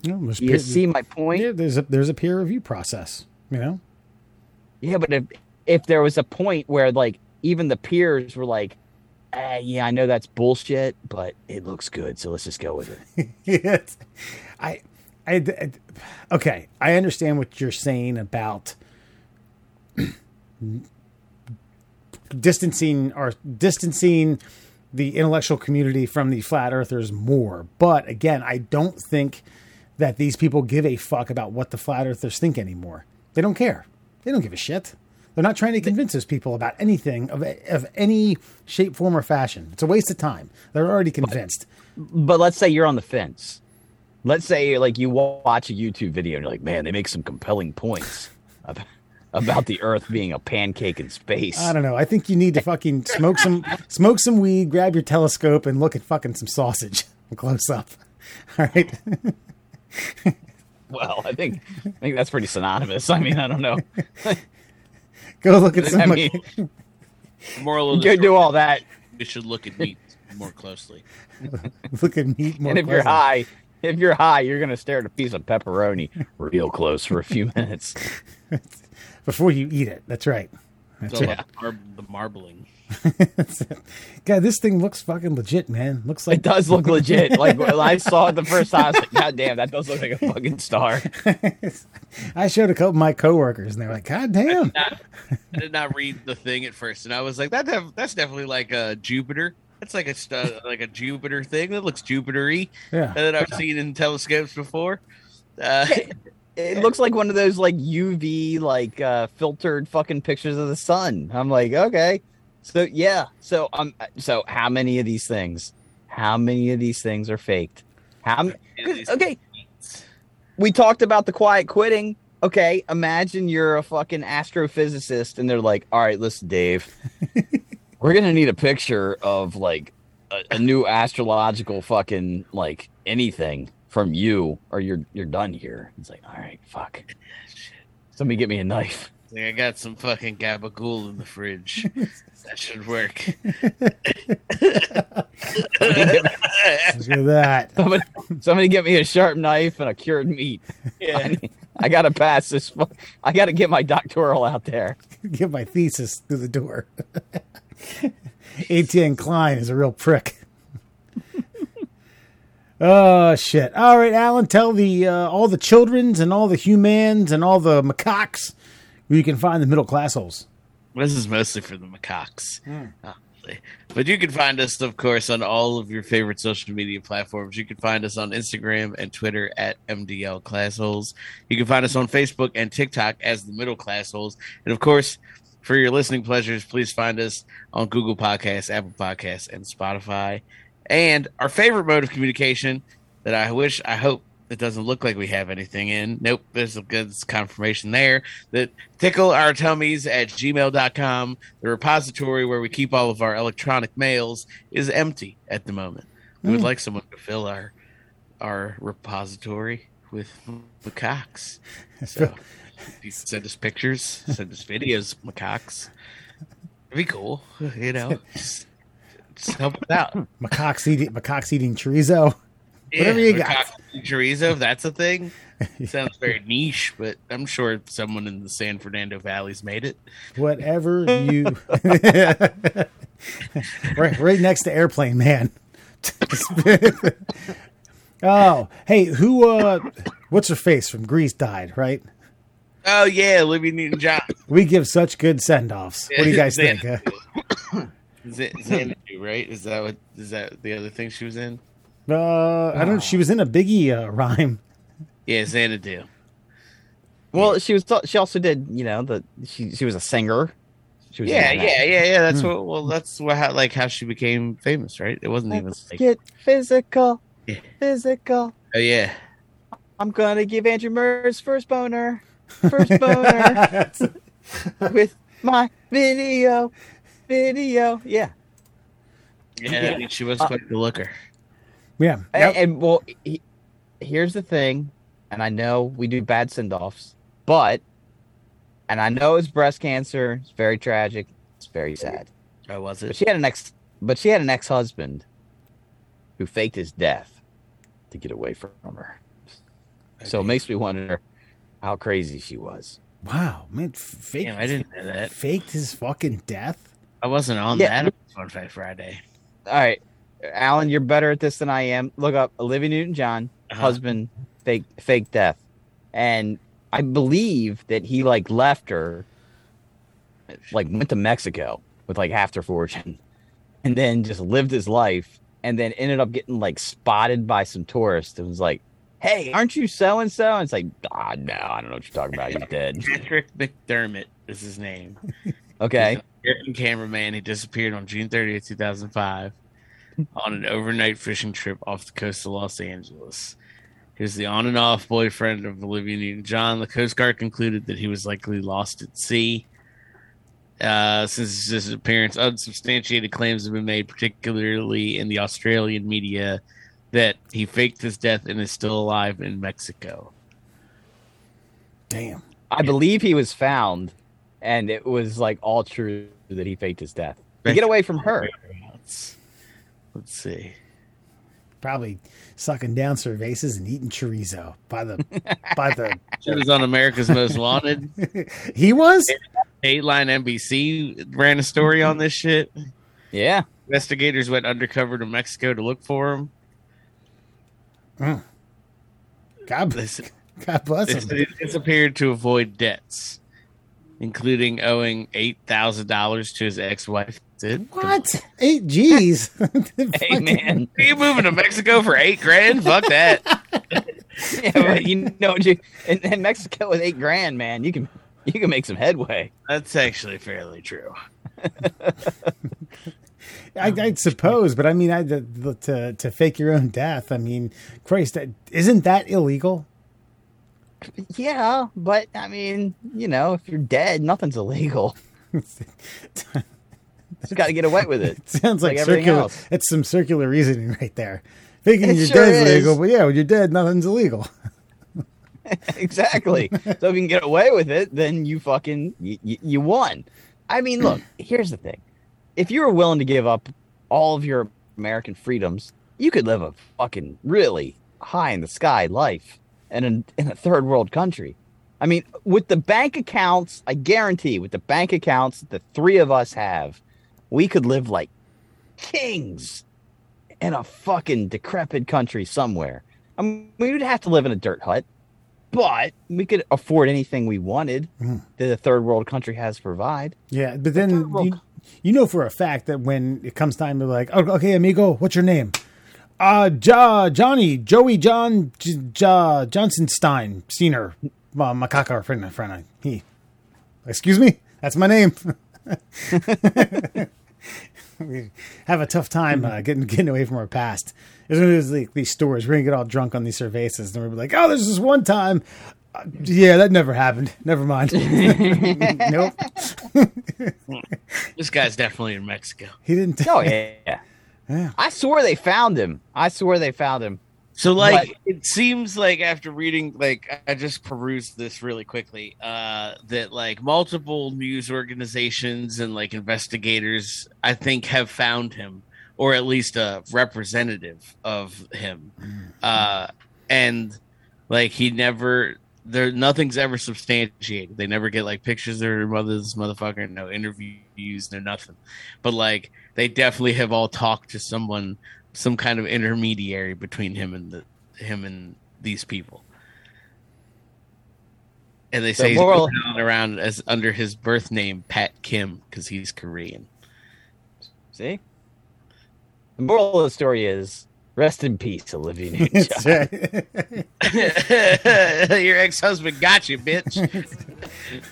You You peer- see my point? yeah, there's a there's a peer review process. You know. Yeah, but if if there was a point where like even the peers were like, eh, "Yeah, I know that's bullshit, but it looks good, so let's just go with it." Yes. I, I, I- okay. I understand what you're saying about distancing or distancing the intellectual community from the flat earthers more. But again, I don't think that these people give a fuck about what the flat earthers think anymore. They don't care. They don't give a shit. They're not trying to convince those people about anything of, of any shape, form, or fashion. It's a waste of time. They're already convinced. But let's say you're on the fence. Let's say like you watch a YouTube video and you're like, "Man, they make some compelling points about the Earth being a pancake in space." I don't know. I think you need to fucking smoke some smoke some weed, grab your telescope, and look at fucking some sausage close up. All right. Well, I think I think that's pretty synonymous. I mean, I don't know. Go look at some. I mean, Moral of the go story, do all that, we should look at meat more closely. look at meat more. and if you're high, if you're high, you're gonna stare at a piece of pepperoni real close for a few minutes. Before you eat it. That's right. That's It's all it. about mar- the marbling. God, this thing looks fucking legit, man. Looks It like does look legit. Like when I saw it the first time, I was like, God damn, that does look like a fucking star. I showed a couple of my coworkers, and they were like, "God damn!" Not- I did not read the thing at first, and I was like, "That def- that's definitely like a Jupiter. That's like a st- like a Jupiter thing. That looks Jupiter-y Yeah, that I've seen in telescopes before." Uh, It looks like one of those like UV like uh filtered fucking pictures of the sun. I'm like, okay. So yeah. So um so how many of these things? How many of these things are faked? How m- okay, we talked about the quiet quitting. Okay, imagine you're a fucking astrophysicist and they're like, "All right, listen, Dave. we're going to need a picture of like a, a new astrological fucking like anything from you or you're you're done here." It's like, "All right, fuck. Somebody get me a knife." Like, I got some fucking gabagool in the fridge. that should work. Somebody get, me, look at that. somebody, somebody get me a sharp knife and a cured meat. yeah. I got to pass this. fu- I got to get my doctoral out there. Get my thesis through the door. Etienne Klein is a real prick. Oh shit! All right, Alan, tell the uh, all the childrens and all the humans and all the macaques where you can find the middle class holes. This is mostly for the macaques. honestly. But you can find us, of course, on all of your favorite social media platforms. You can find us on Instagram and Twitter at MDL Classholes. You can find us on Facebook and TikTok as the Middle Classholes. And of course, for your listening pleasures, please find us on Google Podcasts, Apple Podcasts, and Spotify. And our favorite mode of communication that I wish, I hope it doesn't look like we have anything in. Nope, there's a good confirmation there that tickle our tummies at gmail.com. The repository where we keep all of our electronic mails is empty at the moment. We would hmm. like someone to fill our our repository with macaques. So you send us pictures, send us videos, macaques. It'd be cool, you know. Help us out. Macaques eating macaques eating chorizo. Whatever you got. Chorizo, that's a thing. Sounds very niche, but I'm sure someone in the San Fernando Valley's made it. Whatever you. right, right next to airplane man. oh, hey, who? uh What's her face from Grease died, right? Oh yeah, Olivia Newton John. We give such good send offs. What do you guys think? huh? Z- Xanadu, right? Is that what is that the other thing she was in? Uh, I don't. She was in a Biggie uh, rhyme. Yeah, Xanadu. Well, she was. She also did. You know, the she she was a singer. She was Yeah, yeah, yeah, yeah. That's what. Well, that's what how, like how she became famous, right? It wasn't even. Let's Like, get physical, Yeah. physical. oh yeah, I'm gonna give Andrew Murray's first boner, first boner with my video, video. Yeah, yeah. I mean, she was uh, quite the looker. yeah. and, and, well, he, here's the thing, and I know we do bad send offs, but, and I know it's breast cancer. It's very tragic. It's very sad. Oh, was But she had an ex, but she had an ex husband who faked his death to get away from her. So it makes me wonder how crazy she was. Wow, man, f- fake. Damn, I didn't know that. faked his fucking death. I wasn't on Yeah. that on Fat Friday. All right, Alan, you're better at this than I am. Look up Olivia Newton-John, Uh-huh. husband, fake fake death, and I believe that he like left her, like went to Mexico with like half their fortune, and then just lived his life, and then ended up getting like spotted by some tourists. and was like, "Hey, aren't you so and so?" And it's like, "Ah, no, I don't know what you're talking about. He's dead." Patrick McDermott is his name. Okay, He's an American cameraman. He disappeared on June 30th, 2005, on an overnight fishing trip off the coast of Los Angeles. He was the on and off boyfriend of Olivia Newton John. The Coast Guard concluded that he was likely lost at sea. Uh, since his disappearance, unsubstantiated claims have been made, particularly in the Australian media, that he faked his death and is still alive in Mexico. Damn. I believe he was found, and it was like all true that he faked his death to get away from her. Let's, let's see. Probably sucking down cervezas and eating chorizo by the by the. She was on America's Most Wanted. He was. Dateline NBC ran a story on this shit. Yeah. Investigators went undercover to Mexico to look for him. Mm. God, bless. s- God bless him. he disappeared to avoid debts, including owing eight thousand dollars to his ex-wife. That's it. What? Eight G's. Hey man. Are you moving to Mexico for eight grand? Fuck that. yeah, but you know you in, in Mexico with eight grand, man, you can you can make some headway. That's actually fairly true. I, I suppose, but I mean, I, the, the, to to fake your own death. I mean, Christ, isn't that illegal? Yeah, but I mean, you know, if you're dead, nothing's illegal. Just got to get away with it. It sounds like, Like everything circular. else. It's some circular reasoning right there. Thinking It you're sure dead is is. illegal, but yeah, when you're dead, nothing's illegal. exactly. so if you can get away with it, then you fucking you, you won. I mean, look, here's the thing: if you were willing to give up all of your American freedoms, you could live a fucking really high in the sky life in a, in a third world country. I mean, with the bank accounts, I guarantee, with the bank accounts that the three of us have, we could live like kings in a fucking decrepit country somewhere. I mean, we would have to live in a dirt hut, but we could afford anything we wanted Mm. that a third world country has to provide. Yeah, but then world you, you know for a fact that when it comes time to like, oh, okay, amigo, what's your name? Uh, ja, Johnny, Joey John, J- ja, Johnson Stein, Senior, uh, Macaca, friend, friend. He, excuse me, that's my name. we have a tough time uh, getting getting away from our past. There's gonna like these stories. We're gonna get all drunk on these cervezas, and we're be like, "Oh, there's this one time." Uh, yeah, that never happened. Never mind. nope, This guy's definitely in Mexico. he didn't. Oh yeah. Yeah. I swear they found him. I swear they found him. So like But- it seems like after reading like I just perused this really quickly uh that like multiple news organizations and like investigators I think have found him or at least a representative of him. Uh and like he never there nothing's ever substantiated. They never get like pictures of their mother's motherfucker, no interviews, no nothing. But like they definitely have all talked to someone some kind of intermediary between him and the him and these people. And they say The moral- he's going around as under his birth name Pat Kim because he's Korean. See? The moral of the story is rest in peace, Olivia Newton-John. Your ex husband got you, bitch.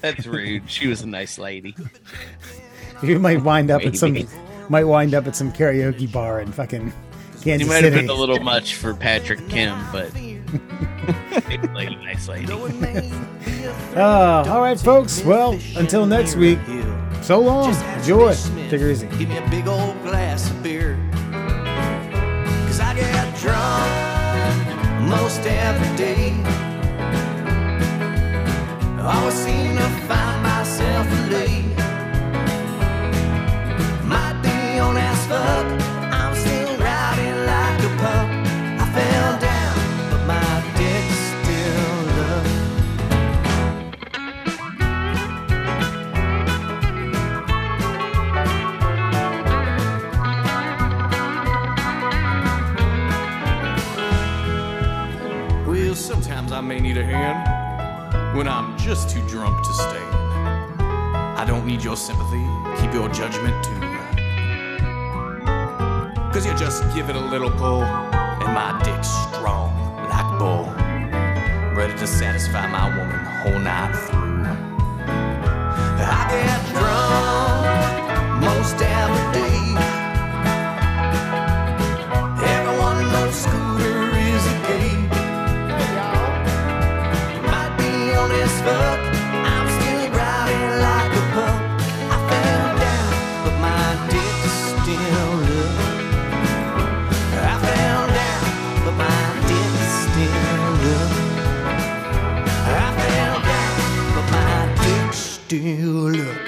That's rude. She was a nice lady. You might wind up at some Maybe. Might wind up at some karaoke bar in fucking Kansas He Kansas might have City. been a little much for Patrick Kim, but seemed like a nice lady. Uh, all right, folks. Well, until next week. So long. Enjoy. Take it easy. Give me a big old glass of beer. Cause I get drunk most every day. Always seem to find myself late. Might as fuck. I'm still riding like a pup. I fell down, but my dick's still up. Well, sometimes I may need a hand when I'm just too drunk to stand. I don't need your sympathy, keep your judgment too. Cause you just give it a little pull, and my dick's strong like bull. Ready to satisfy my woman whole night through. I get drunk most every day. Everyone knows Scooter is a gay. Might be honest, but. still. look